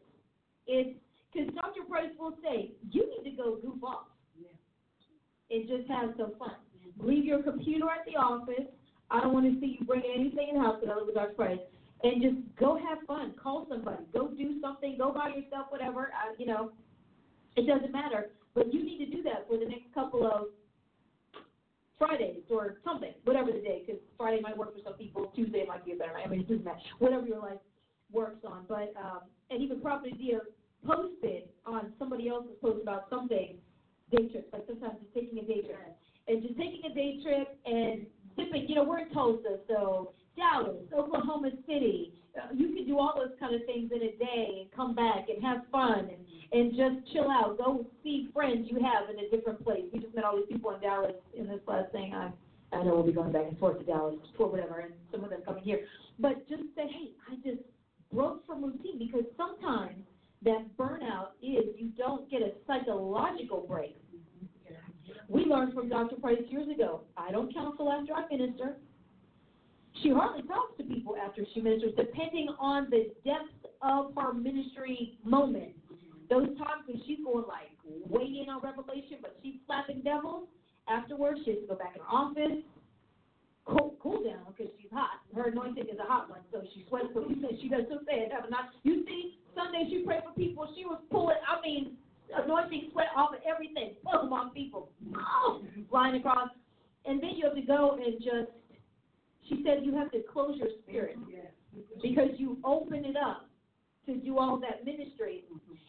it's because Dr. Price will say you need to go goof off and just have some fun. Leave your computer at the office. I don't want to see you bring anything in the house because I live with Dr. Price. And just go have fun. Call somebody. Go do something. Go by yourself. Whatever. Uh, you know, it doesn't matter. But you need to do that for the next couple of Fridays or something, whatever the day, because Friday might work for some people, Tuesday might be a better night. I mean, it doesn't matter. Whatever your life works on. But um, and even Prophet Dia posted on somebody else's post about something day trips. Like sometimes just taking a day trip and just taking a day trip and sipping. You know, we're in Tulsa, so Dallas, Oklahoma City. Uh, you can do all those kind of things in a day and come back and have fun and and just chill out. Go see friends you have in a different place. We just met all these people in Dallas in this last thing. I I know we'll be going back and forth to Dallas for whatever, and some of them coming here. But just say, hey, I just broke from routine because sometimes that burnout is you don't get a psychological break. We learned from Dr. Price years ago. I don't counsel after I minister. She hardly talks to people after she ministers, depending on the depth of her ministry moment. Those times when she's going like way in on revelation, but she's slapping devils, afterwards. She has to go back in her office, cool, cool down because she's hot. Her anointing is a hot one, so she sweats profusely. *laughs* She does so sad. Have not you see Sunday she prayed for people. She was pulling. I mean, anointing sweat off of everything. Boom on people, *laughs* flying across. And then you have to go and just. She said you have to close your spirit because you open it up to do all that ministry,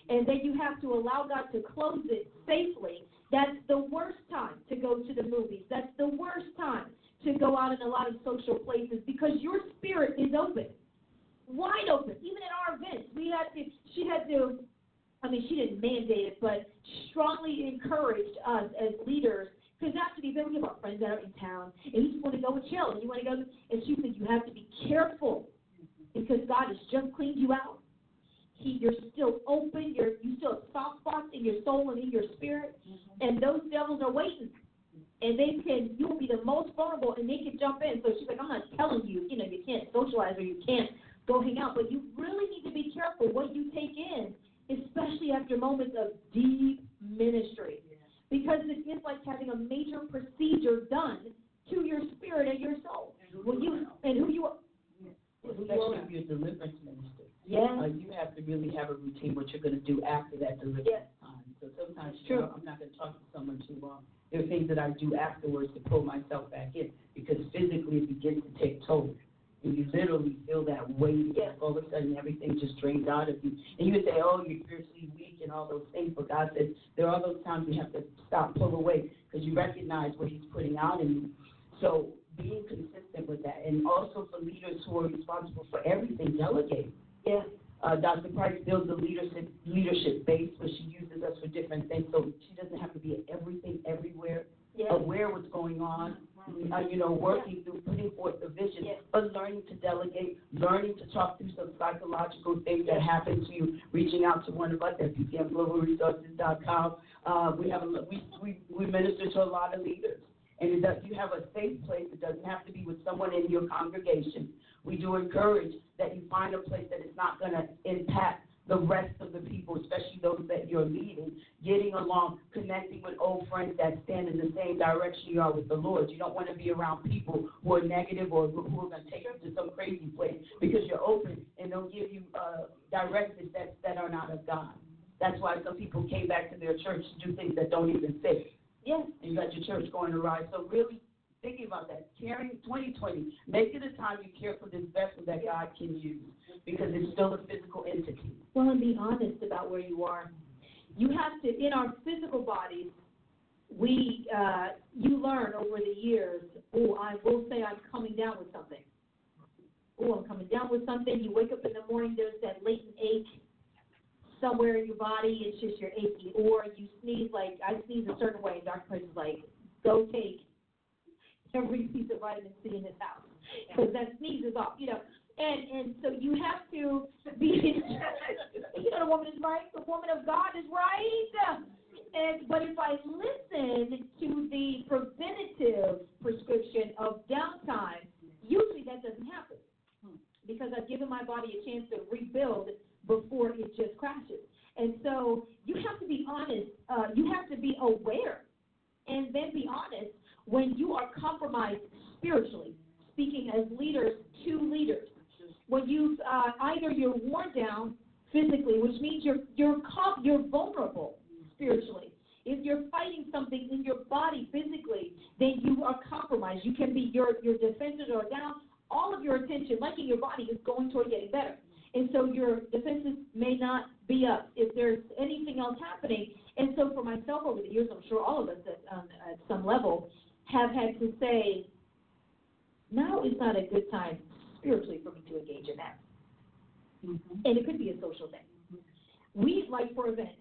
and then you have to allow God to close it safely. That's the worst time to go to the movies. That's the worst time to go out in a lot of social places because your spirit is open, wide open. Even at our events, we had to. She had to. I mean, she didn't mandate it, but strongly encouraged us as leaders. Because after the event, we have our friends that are in town, and you just want to go and chill, and you want to go. And she said, you have to be careful because God has just cleaned you out. He, you're still open. You're you still have soft spots in your soul and in your spirit, mm-hmm. and those devils are waiting. And they can, you will be the most vulnerable, and they can jump in. So she's like, I'm not telling you, you know, you can't socialize or you can't go hang out, but you really need to be careful what you take in, especially after moments of deep ministry, because it is like having a major procedure done to your spirit and your soul. When you and who you are. Especially if you're a deliverance minister. Yeah. Uh, you have to really have a routine what you're going to do after that deliverance Yes. time. So sometimes True. you know, I'm not going to talk to someone too long. There are things that I do afterwards to pull myself back in because physically it begins to take toll. And you literally feel that weight. Yes. All of a sudden everything just drains out of you. And you would say, oh, you're spiritually weak and all those things. But God says there are those times you have to stop, pull away because you recognize what He's putting out in you. So being consistent with that. And also for leaders who are responsible for everything, delegate. Yes. Uh, Dr. Price builds a leadership leadership base, but she uses us for different things. So she doesn't have to be at everything everywhere, Yes. aware what's going on. Uh, you know, working through putting forth the vision, Yes. but learning to delegate, learning to talk through some psychological things that happen to you, reaching out to one of us at ppmglobalresources.com. Uh, we have a, we, we we minister to a lot of leaders, and it does, you have a safe place. It doesn't have to be with someone in your congregation. We do encourage that you find a place that is not going to impact the rest of the people, especially those that you're leading, getting along, connecting with old friends that stand in the same direction you are with the Lord. You don't want to be around people who are negative or who are going to take you to some crazy place because you're open and they'll give you uh, directives that, that are not of God. That's why some people came back to their church to do things that don't even fit. Yes. And you got your church going awry. So really thinking about that, caring 2020, make it a time you care for this vessel that God can use because it's still a physical entity. Well, and be honest about where you are. You have to, in our physical bodies, we, uh, you learn over the years, oh, I will say I'm coming down with something. Oh, I'm coming down with something. You wake up in the morning, there's that latent ache somewhere in your body. It's just you're achy. Or you sneeze like, I sneeze a certain way, and Dr. Price is like, go take every piece of vitamin C in this house. Because that sneeze is off, you know. And and so you have to be *laughs* you know the woman is right, the woman of God is right. And but if I listen to the preventative prescription of downtime, usually that doesn't happen. Because I've given my body a chance to rebuild before it just crashes. And so you have to be honest, uh, you have to be aware and then be honest when you are compromised spiritually, speaking as leaders to leaders. When you uh, either you're worn down physically, which means you're you're com- you're vulnerable spiritually. If you're fighting something in your body physically, then you are compromised. You can be your your defenses are down. All of your attention, like in your body, is going toward getting better. And so your defenses may not be up if there's anything else happening. And so for myself over the years, I'm sure all of us at, um, at some level have had to say, now is not a good time spiritually for me to engage in that. Mm-hmm. And it could be a social thing. We, like for events,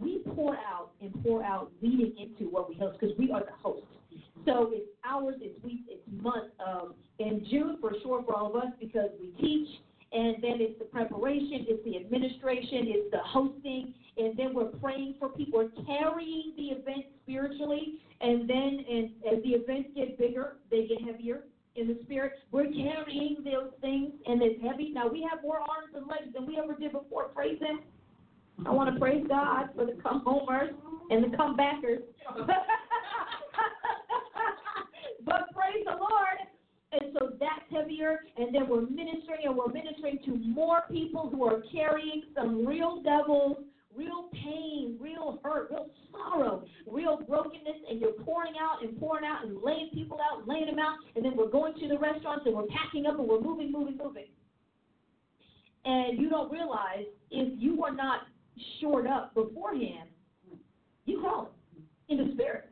we pour out and pour out leading into what we host because we are the host. So it's hours, it's weeks, it's months of, in June for sure for all of us because we teach, and then it's the preparation, it's the administration, it's the hosting, and then we're praying for people, we're carrying the event spiritually, and then and as the events get bigger, they get heavier in the spirit. We're carrying those things, and it's heavy. Now we have more arms and legs than we ever did before. Praise Him. I want to praise God for the come homers and the comebackers. *laughs* but praise the Lord. And so that's heavier, and then we're ministering, and we're ministering to more people who are carrying some real devils, real pain, real hurt, real sorrow, real brokenness, and you're pouring out and pouring out and laying people out, laying them out, and then we're going to the restaurants and we're packing up and we're moving, moving, moving. And you don't realize if you are not shored up beforehand, you crawl in the spirit.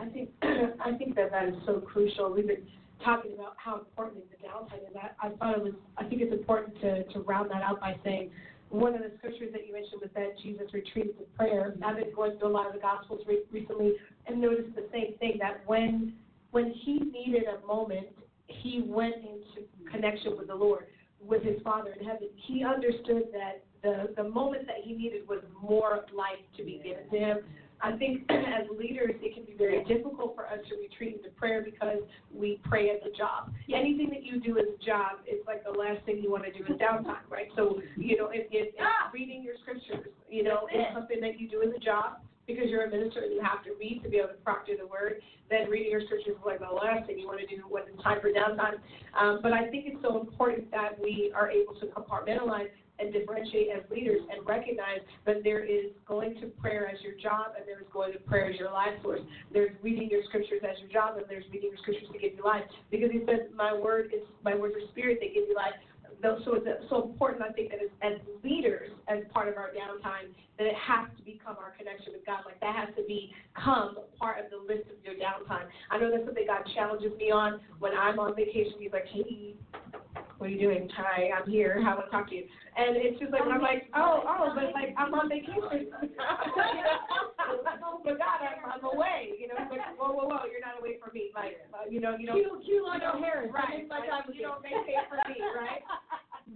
I think *clears throat* I think that that is so crucial. We've been talking about how important the downtime is. I, I thought it was. I think it's important to to round that out by saying one of the scriptures that you mentioned was that Jesus retreated to prayer. Mm-hmm. I've been going through a lot of the Gospels re- recently and noticed the same thing that when when he needed a moment, he went into connection with the Lord, with his Father in heaven. He understood that the the moment that he needed was more life to be given to him. I think *clears throat* as leaders, it can be very difficult for us to retreat into prayer because we pray as a job. Anything that you do as a job is like the last thing you want to do is downtime, right? So, you know, if, if, if reading your scriptures, you know, is something that you do as a job because you're a minister and you have to read to be able to proctor the word, then reading your scriptures is like the last thing you want to do when it's time for downtime. Um, but I think it's so important that we are able to compartmentalize and differentiate as leaders and recognize that there is going to prayer as your job and there is going to prayer as your life source. There's reading your scriptures as your job and there's reading your scriptures to give you life. Because he says, My word is my words are spirit, they give you life. So it's so important, I think, that as leaders, as part of our downtime, that it has to become our connection with God. Like that has to become part of the list of your downtime. I know that's something God challenges me on when I'm on vacation. He's like, hey, what are you doing? Hi, I'm here. How want to talk to you? And it's just like, I'm like, oh, oh, but like, I'm on vacation. *laughs* but God, I'm, I'm away. You know, like, whoa, whoa, whoa, you're not away from me. Like, uh, you know, you don't. Cue, cue know, Harris. Right. Like, Like, you don't vacate for me, *laughs* right?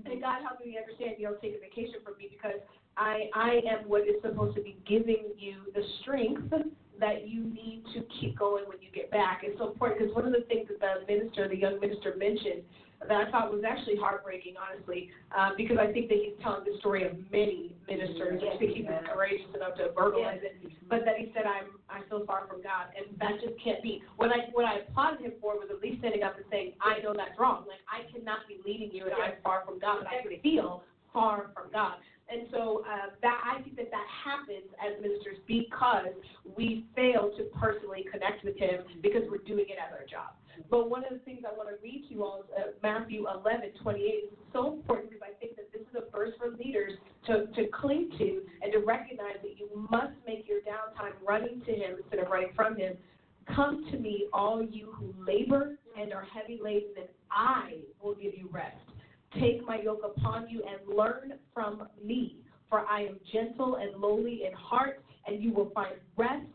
And God helped me understand you don't take a vacation from me because I I am what is supposed to be giving you the strength *laughs* that you need to keep going when you get back. It's so important because one of the things that the minister, the young minister, mentioned that I thought was actually heartbreaking, honestly, uh, because I think that he's telling the story of many ministers. I think he was courageous enough to verbalize it, but that he said, "I'm I'm so far from God," and that just can't be. What I what I applauded him for was at least standing up and saying, "I know that's wrong. Like I cannot be leading you, and I'm far from God. I feel far from God." And so uh, that I think that that happens as ministers because we fail to personally connect with Him because we're doing it as our job. But one of the things I want to read to you all is uh, Matthew 11, 28. It's so important because I think that this is a verse for leaders to, to cling to and to recognize that you must make your downtime running to Him instead of running from Him. Come to me, all you who labor and are heavy laden, and I will give you rest. Take my yoke upon you and learn from me, for I am gentle and lowly in heart, and you will find rest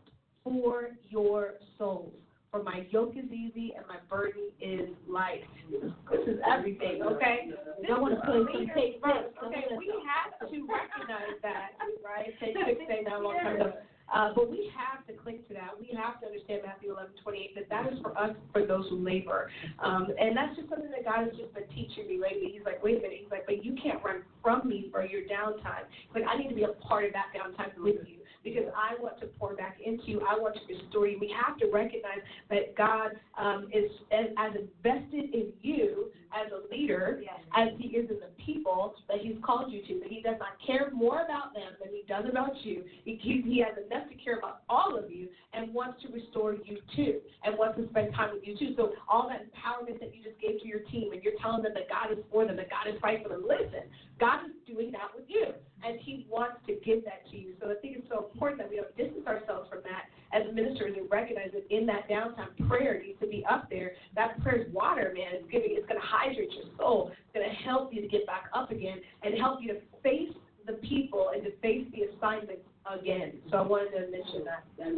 for your souls. For my yoke is easy and my burden is light. This is everything, okay? I want to play some tape first. okay, we have to *laughs* recognize that, right? Take six, say that a long time ago. Uh, but we have to cling to that. We have to understand Matthew 11, 28, that that is for us, for those who labor. Um, and that's just something that God has just been teaching me lately. He's like, wait a minute. He's like, but you can't run from me for your downtime. He's like, I need to be a part of that downtime with you because I want to pour back into you. I want to restore you. We have to recognize that God um, is as, as invested in you as a leader as He is in the people that He's called you to. That He does not care more about them than He does about you. He, he, he has enough to care about all of you and wants to restore you too, and wants to spend time with you too. So all that empowerment that you just gave to your team, and you're telling them that God is for them, that God is fighting for them. Listen, God is doing that with you, and He wants to give that to you. So I think it's so important that we don't distance ourselves from that as ministers and recognize that in that downtime, prayer needs to be up there. That prayer is water, man. It's giving, it's going to hydrate your soul. It's going to help you to get back up again and help you to face the people and to face the assignments again. So I wanted to mention that. We,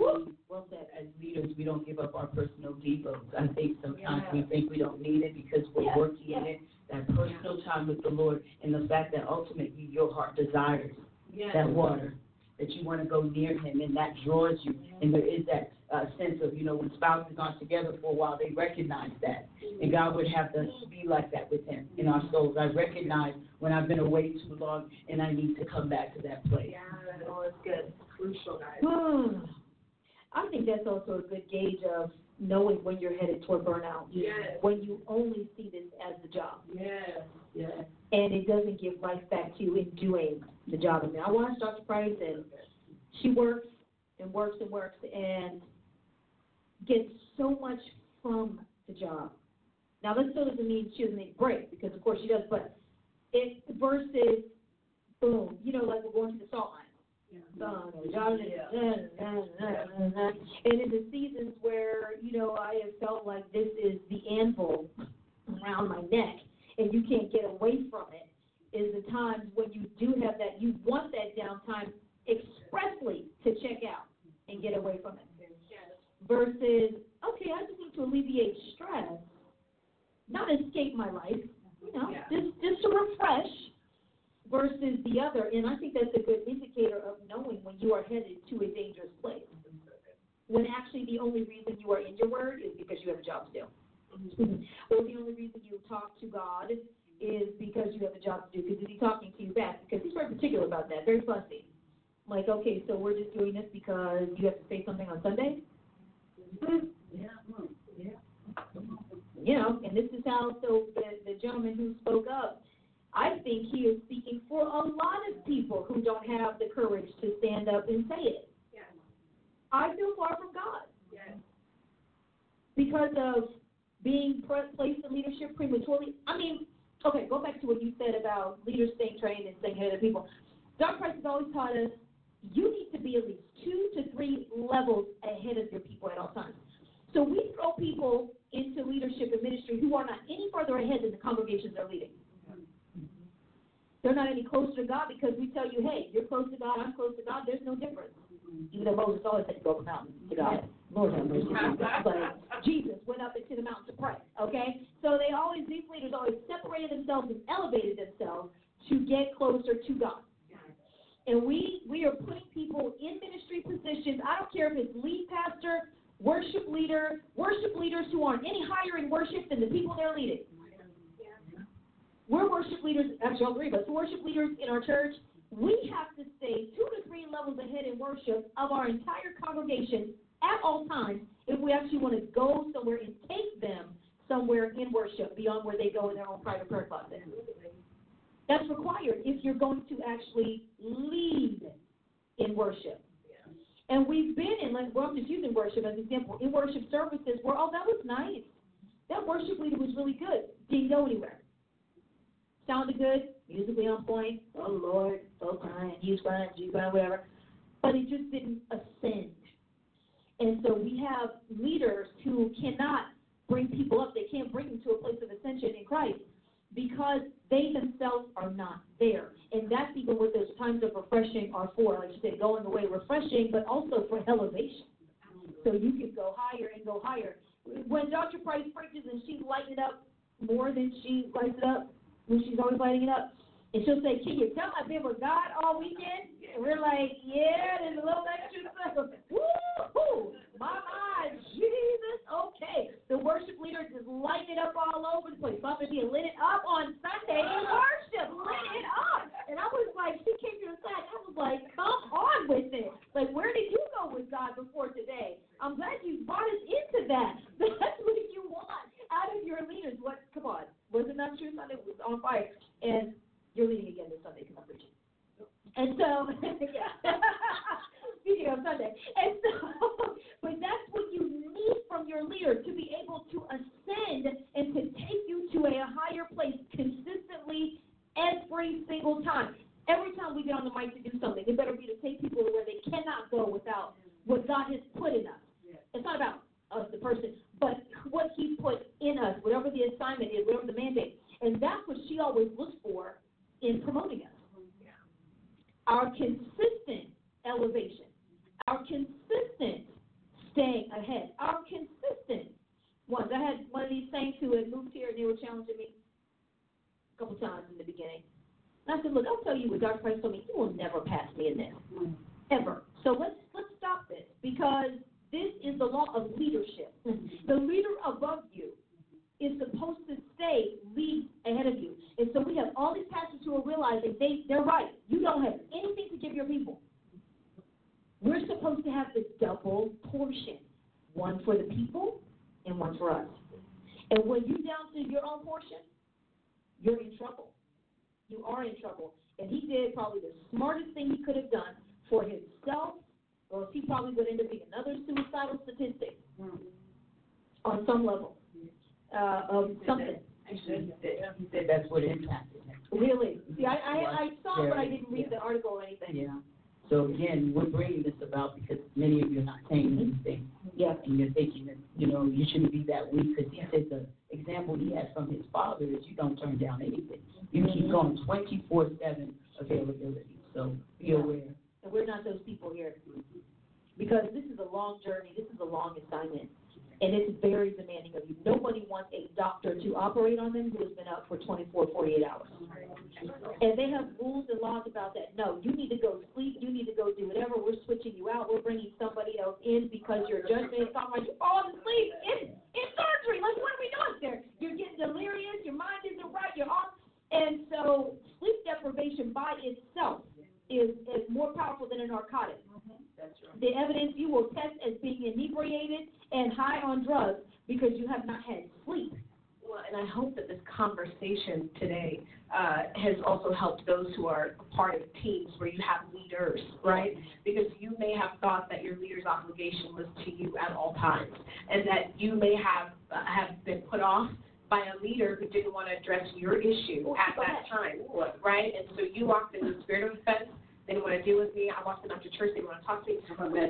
well said, as leaders, we don't give up our personal devos. I think sometimes we think we don't need it because we're Yes, working yes. in it. That personal time with the Lord and the fact that ultimately your heart desires that water, that you want to go near Him and that draws you. And there is that uh, sense of, you know, when spouses aren't together for a while, they recognize that. And God would have us be like that with Him in our souls. I recognize when I've been away too long and I need to come back to that place. oh, it's good. Crucial, guys. *sighs* I think that's also a good gauge of knowing when you're headed toward burnout. Yes. When you only see this as the job. Yes, yes. And it doesn't give life back to you in doing the job. I mean, I watched Dr. Price and she works and works and works and gets so much from the job. Now, that still doesn't mean she doesn't need a break, because of course she does, but it versus, boom, you know, like we're going to the salt mine. And in the seasons where, you know, I have felt like this is the anvil around my neck and you can't get away from it, is the times when you do have that, you want that downtime expressly to check out and get away from it. Versus, okay, I just need to alleviate stress, not escape my life, you know, Yeah. just just to refresh. Versus the other, and I think that's a good indicator of knowing when you are headed to a dangerous place. When actually the only reason you are in your word is because you have a job to do. or the only reason you talk to God is because you have a job to do. Because he's talking to you back. Because he's very particular about that, very fussy. Like, okay, so we're just doing this because you have to say something on Sunday? Yeah, mm, yeah. You know, and this is how, so the, the gentleman who spoke up, I think he is speaking for a lot of people who don't have the courage to stand up and say it. Yes. I feel far from God Yes. because of being placed in leadership prematurely. I mean, okay, go back to what you said about leaders staying trained and staying ahead of people. Dr. Price has always taught us you need to be at least two to three levels ahead of your people at all times. So we throw people into leadership and ministry who are not any further ahead than the congregations they're leading. They're not any closer to God because we tell you, hey, you're close to God, I'm close to God, there's no difference. Even though Moses always had to go up a mountain to God. Lord have mercy. But Jesus went up into the mountain to pray, okay? So they always, these leaders always separated themselves and elevated themselves to get closer to God. And we, we are putting people in ministry positions. I don't care if it's lead pastor, worship leader, worship leaders who aren't any higher in worship than the people they're leading. We're worship leaders, actually all three of us, worship leaders in our church. We have to stay two to three levels ahead in worship of our entire congregation at all times if we actually want to go somewhere and take them somewhere in worship beyond where they go in their own private prayer closet. That's required if you're going to actually lead in worship. And we've been in, like, well, I'm just using worship as an example, in worship services where, oh, that was nice. That worship leader was really good. Didn't go anywhere. Sounded good, musically on point. Oh, Lord, so kind, he's fine, she's fine, whatever. But it just didn't ascend. And so we have leaders who cannot bring people up. They can't bring them to a place of ascension in Christ because they themselves are not there. And that's even what those times of refreshing are for. Like you said, going away refreshing, but also for elevation. So you can go higher and go higher. When Dr. Price preaches and she's lighting it up more than she lights it up, when she's always lighting it up, and she'll say, Can you tell I've been with God all weekend? And we're like, Yeah, there's a little extra stuff. Woo! My mind, Jesus, okay. The worship leader just lighting it up all over the place. Mama D lit it up on Sunday in worship, lit it up. And I was like, she came to the side. I was like, come on with it. Like, where did you go with God before today? I'm glad you brought us into that. *laughs* That's what you want out of your leaders. What? Come on. Was it not true Sunday? It was on fire. And you're leading again this Sunday because I'm preaching. And so, *laughs* yeah. *laughs* Speaking of Sunday. And so, *laughs* but that's what you need from your leader to be able to ascend and to take you to a higher place consistently every single time. Every time we get on the mic to do something, it better be to take people to where they cannot go without what God has put in us. It's not about us, the person, but what He put in us, whatever the assignment is, whatever the mandate. And that's what she always looks for in promoting us. Our consistent elevation, our consistent staying ahead, our consistent ones. I had one of these saints who had moved here and they were challenging me a couple times in the beginning. And I said, Look, I'll tell you what Dr. Price told me, you will never pass me in this. Mm. Ever. So let's let's stop this because this is the law of leadership. Mm-hmm. The leader above you is supposed to stay lead ahead of you. And so we have all these pastors who are realizing they, they're right. You don't have anything to give your people. We're supposed to have the double portion. One for the people and one for us. And when you down to your own portion, you're in trouble. You are in trouble. And he did probably the smartest thing he could have done for himself, or else he probably would end up being another suicidal statistic hmm. on some level uh, of something. He said, he said that's what impacted him. Really? See, I, I, I saw it, but I didn't read Yeah. the article or anything. Yeah. So again, we're bringing this about because many of you are not saying mm-hmm. anything. Yeah. And you're thinking that, you know, you shouldn't be that weak because he said the example he had from his father is you don't turn down anything. You keep mm-hmm. going twenty-four seven availability. So be aware. And we're not those people here. Because this is a long journey, this is a long assignment, and it's very demanding of you. Nobody wants a doctor to operate on them who has been up for 24, 48 hours. And they have rules and laws about that. No, you need to go sleep, you need to go do whatever, we're switching you out, we're bringing somebody else in because your judgment is talking you falling asleep in, in surgery. Like, what are we doing there? You're getting delirious, your mind isn't right, you're off. And so sleep deprivation by itself is, is more powerful than a narcotic. That's right. The evidence you will test as being inebriated and high on drugs because you have not had sleep. Well, and I hope that this conversation today uh, has also helped those who are part of teams where you have leaders, right? Because you may have thought that your leader's obligation was to you at all times, and that you may have uh, have been put off by a leader who didn't want to address your issue at that time, right? And so you walked in the spirit of offense. They didn't want to deal with me. I walked them after church. They didn't want to talk to me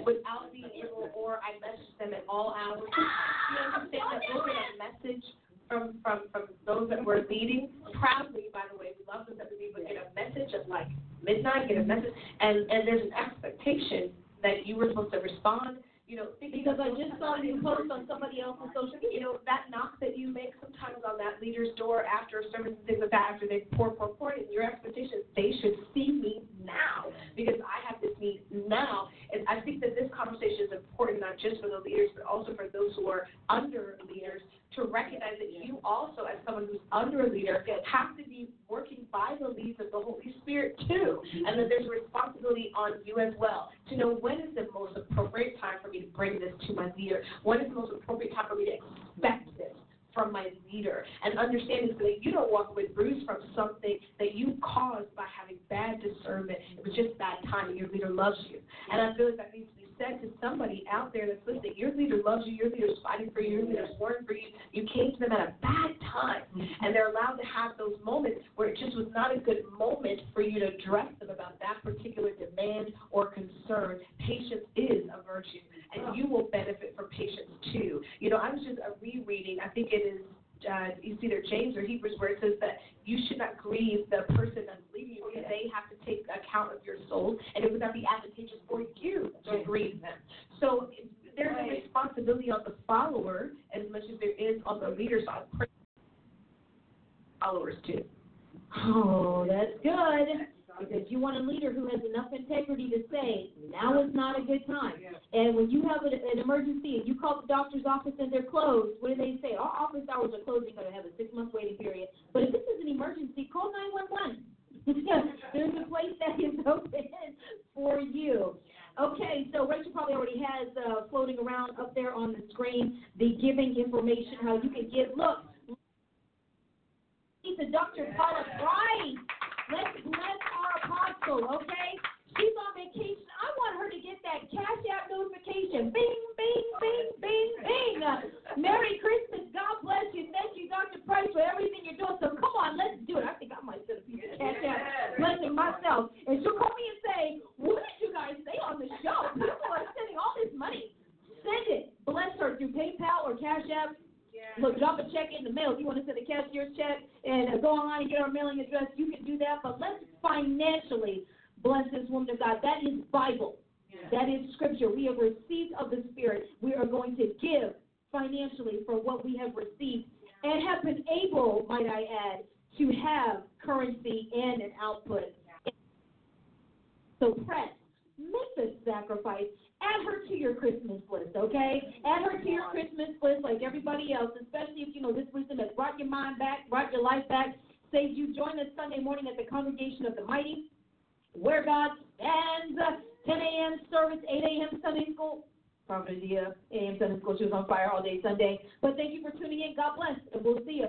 without being able, or I messaged them at all hours. You understand that we'll get a message from, from, from those that we're leading proudly, by the way, we love them that we but get a message at like midnight, get a message, and, and there's an expectation that you were supposed to respond, you know, thinking Because I just saw you post on somebody else's social media, you know, that knock that you make sometimes on that leader's door after a service and things like that, after they pour, pour, pour, and your expectations, they should see me now because I have this need now. And I think that this conversation is important not just for the leaders, but also for those who are under leaders to recognize that you also, as someone who's under a leader, have to be working by the leads of the Holy Spirit too, and that there's a responsibility on you as well to know when is the most appropriate time for me to bring this to my leader, when is the most appropriate time for me to expect this from my leader, and understanding so that you don't walk away bruised from something that you caused by having bad discernment. It was just bad timing. Your leader loves you, and I feel like that needs to be said to somebody out there that's listening. Your leader loves you. Your leader is fighting for you. Your leader is warring for you. You came to them at a bad time, and they're allowed to have those moments where it just was not a good moment for you to address them about that particular demand or concern. Patience is a virtue, and you will benefit from patience too. You know, I was just uh, rereading. I think it is uh, it's either James or Hebrews where it says that you should not grieve the person that's leaving you because they have to take account of your soul, and it would not be advantageous for you to grieve them. So there's a responsibility on the follower as much as there is on the leader side. Followers too. Oh, that's good. Because you want a leader who has enough integrity to say, now is not a good time. And when you have an, an emergency and you call the doctor's office and they're closed, what do they say? Our office hours are closed, you're going to have a six month waiting period. But if this is an emergency, call 911. There's a place that is *laughs* open for you. Okay, so Rachel probably already has uh, floating around up there on the screen the giving information, how you can give. Look, to Dr. Paula Price. Let's bless our apostle, okay? She's on vacation. I want her to get that cash app notification. Bing, bing, bing, bing, bing. Uh, Merry Christmas. God bless you. Thank you, Dr. Price, for everything you're doing. So come on, let's do it. I think I might send a piece of cash app blessing myself. And she'll call me and say, what did you guys say on the show? People are sending all this money. Send it. Bless her through PayPal or Cash App. Look, drop a check in the mail. If you want to send a cashier's check and uh, go online and get our mailing address, you can do that. But let's financially bless this woman of God. That is Bible. That is Scripture. We have received of the Spirit. We are going to give financially for what we have received and have been able, might I add, to have currency and an output. So press, make the sacrifice, add her to your Christmas list, okay? Add her to your Christmas list like everybody else, especially if you know this person has brought your mind back, brought your life back. Say you join us Sunday morning at the Congregation of the Mighty, where God stands, 10 a.m. service, 8 a.m. Sunday school. Prophet Dia, AM Sunday School. She was on fire all day Sunday. But thank you for tuning in. God bless, and we'll see you.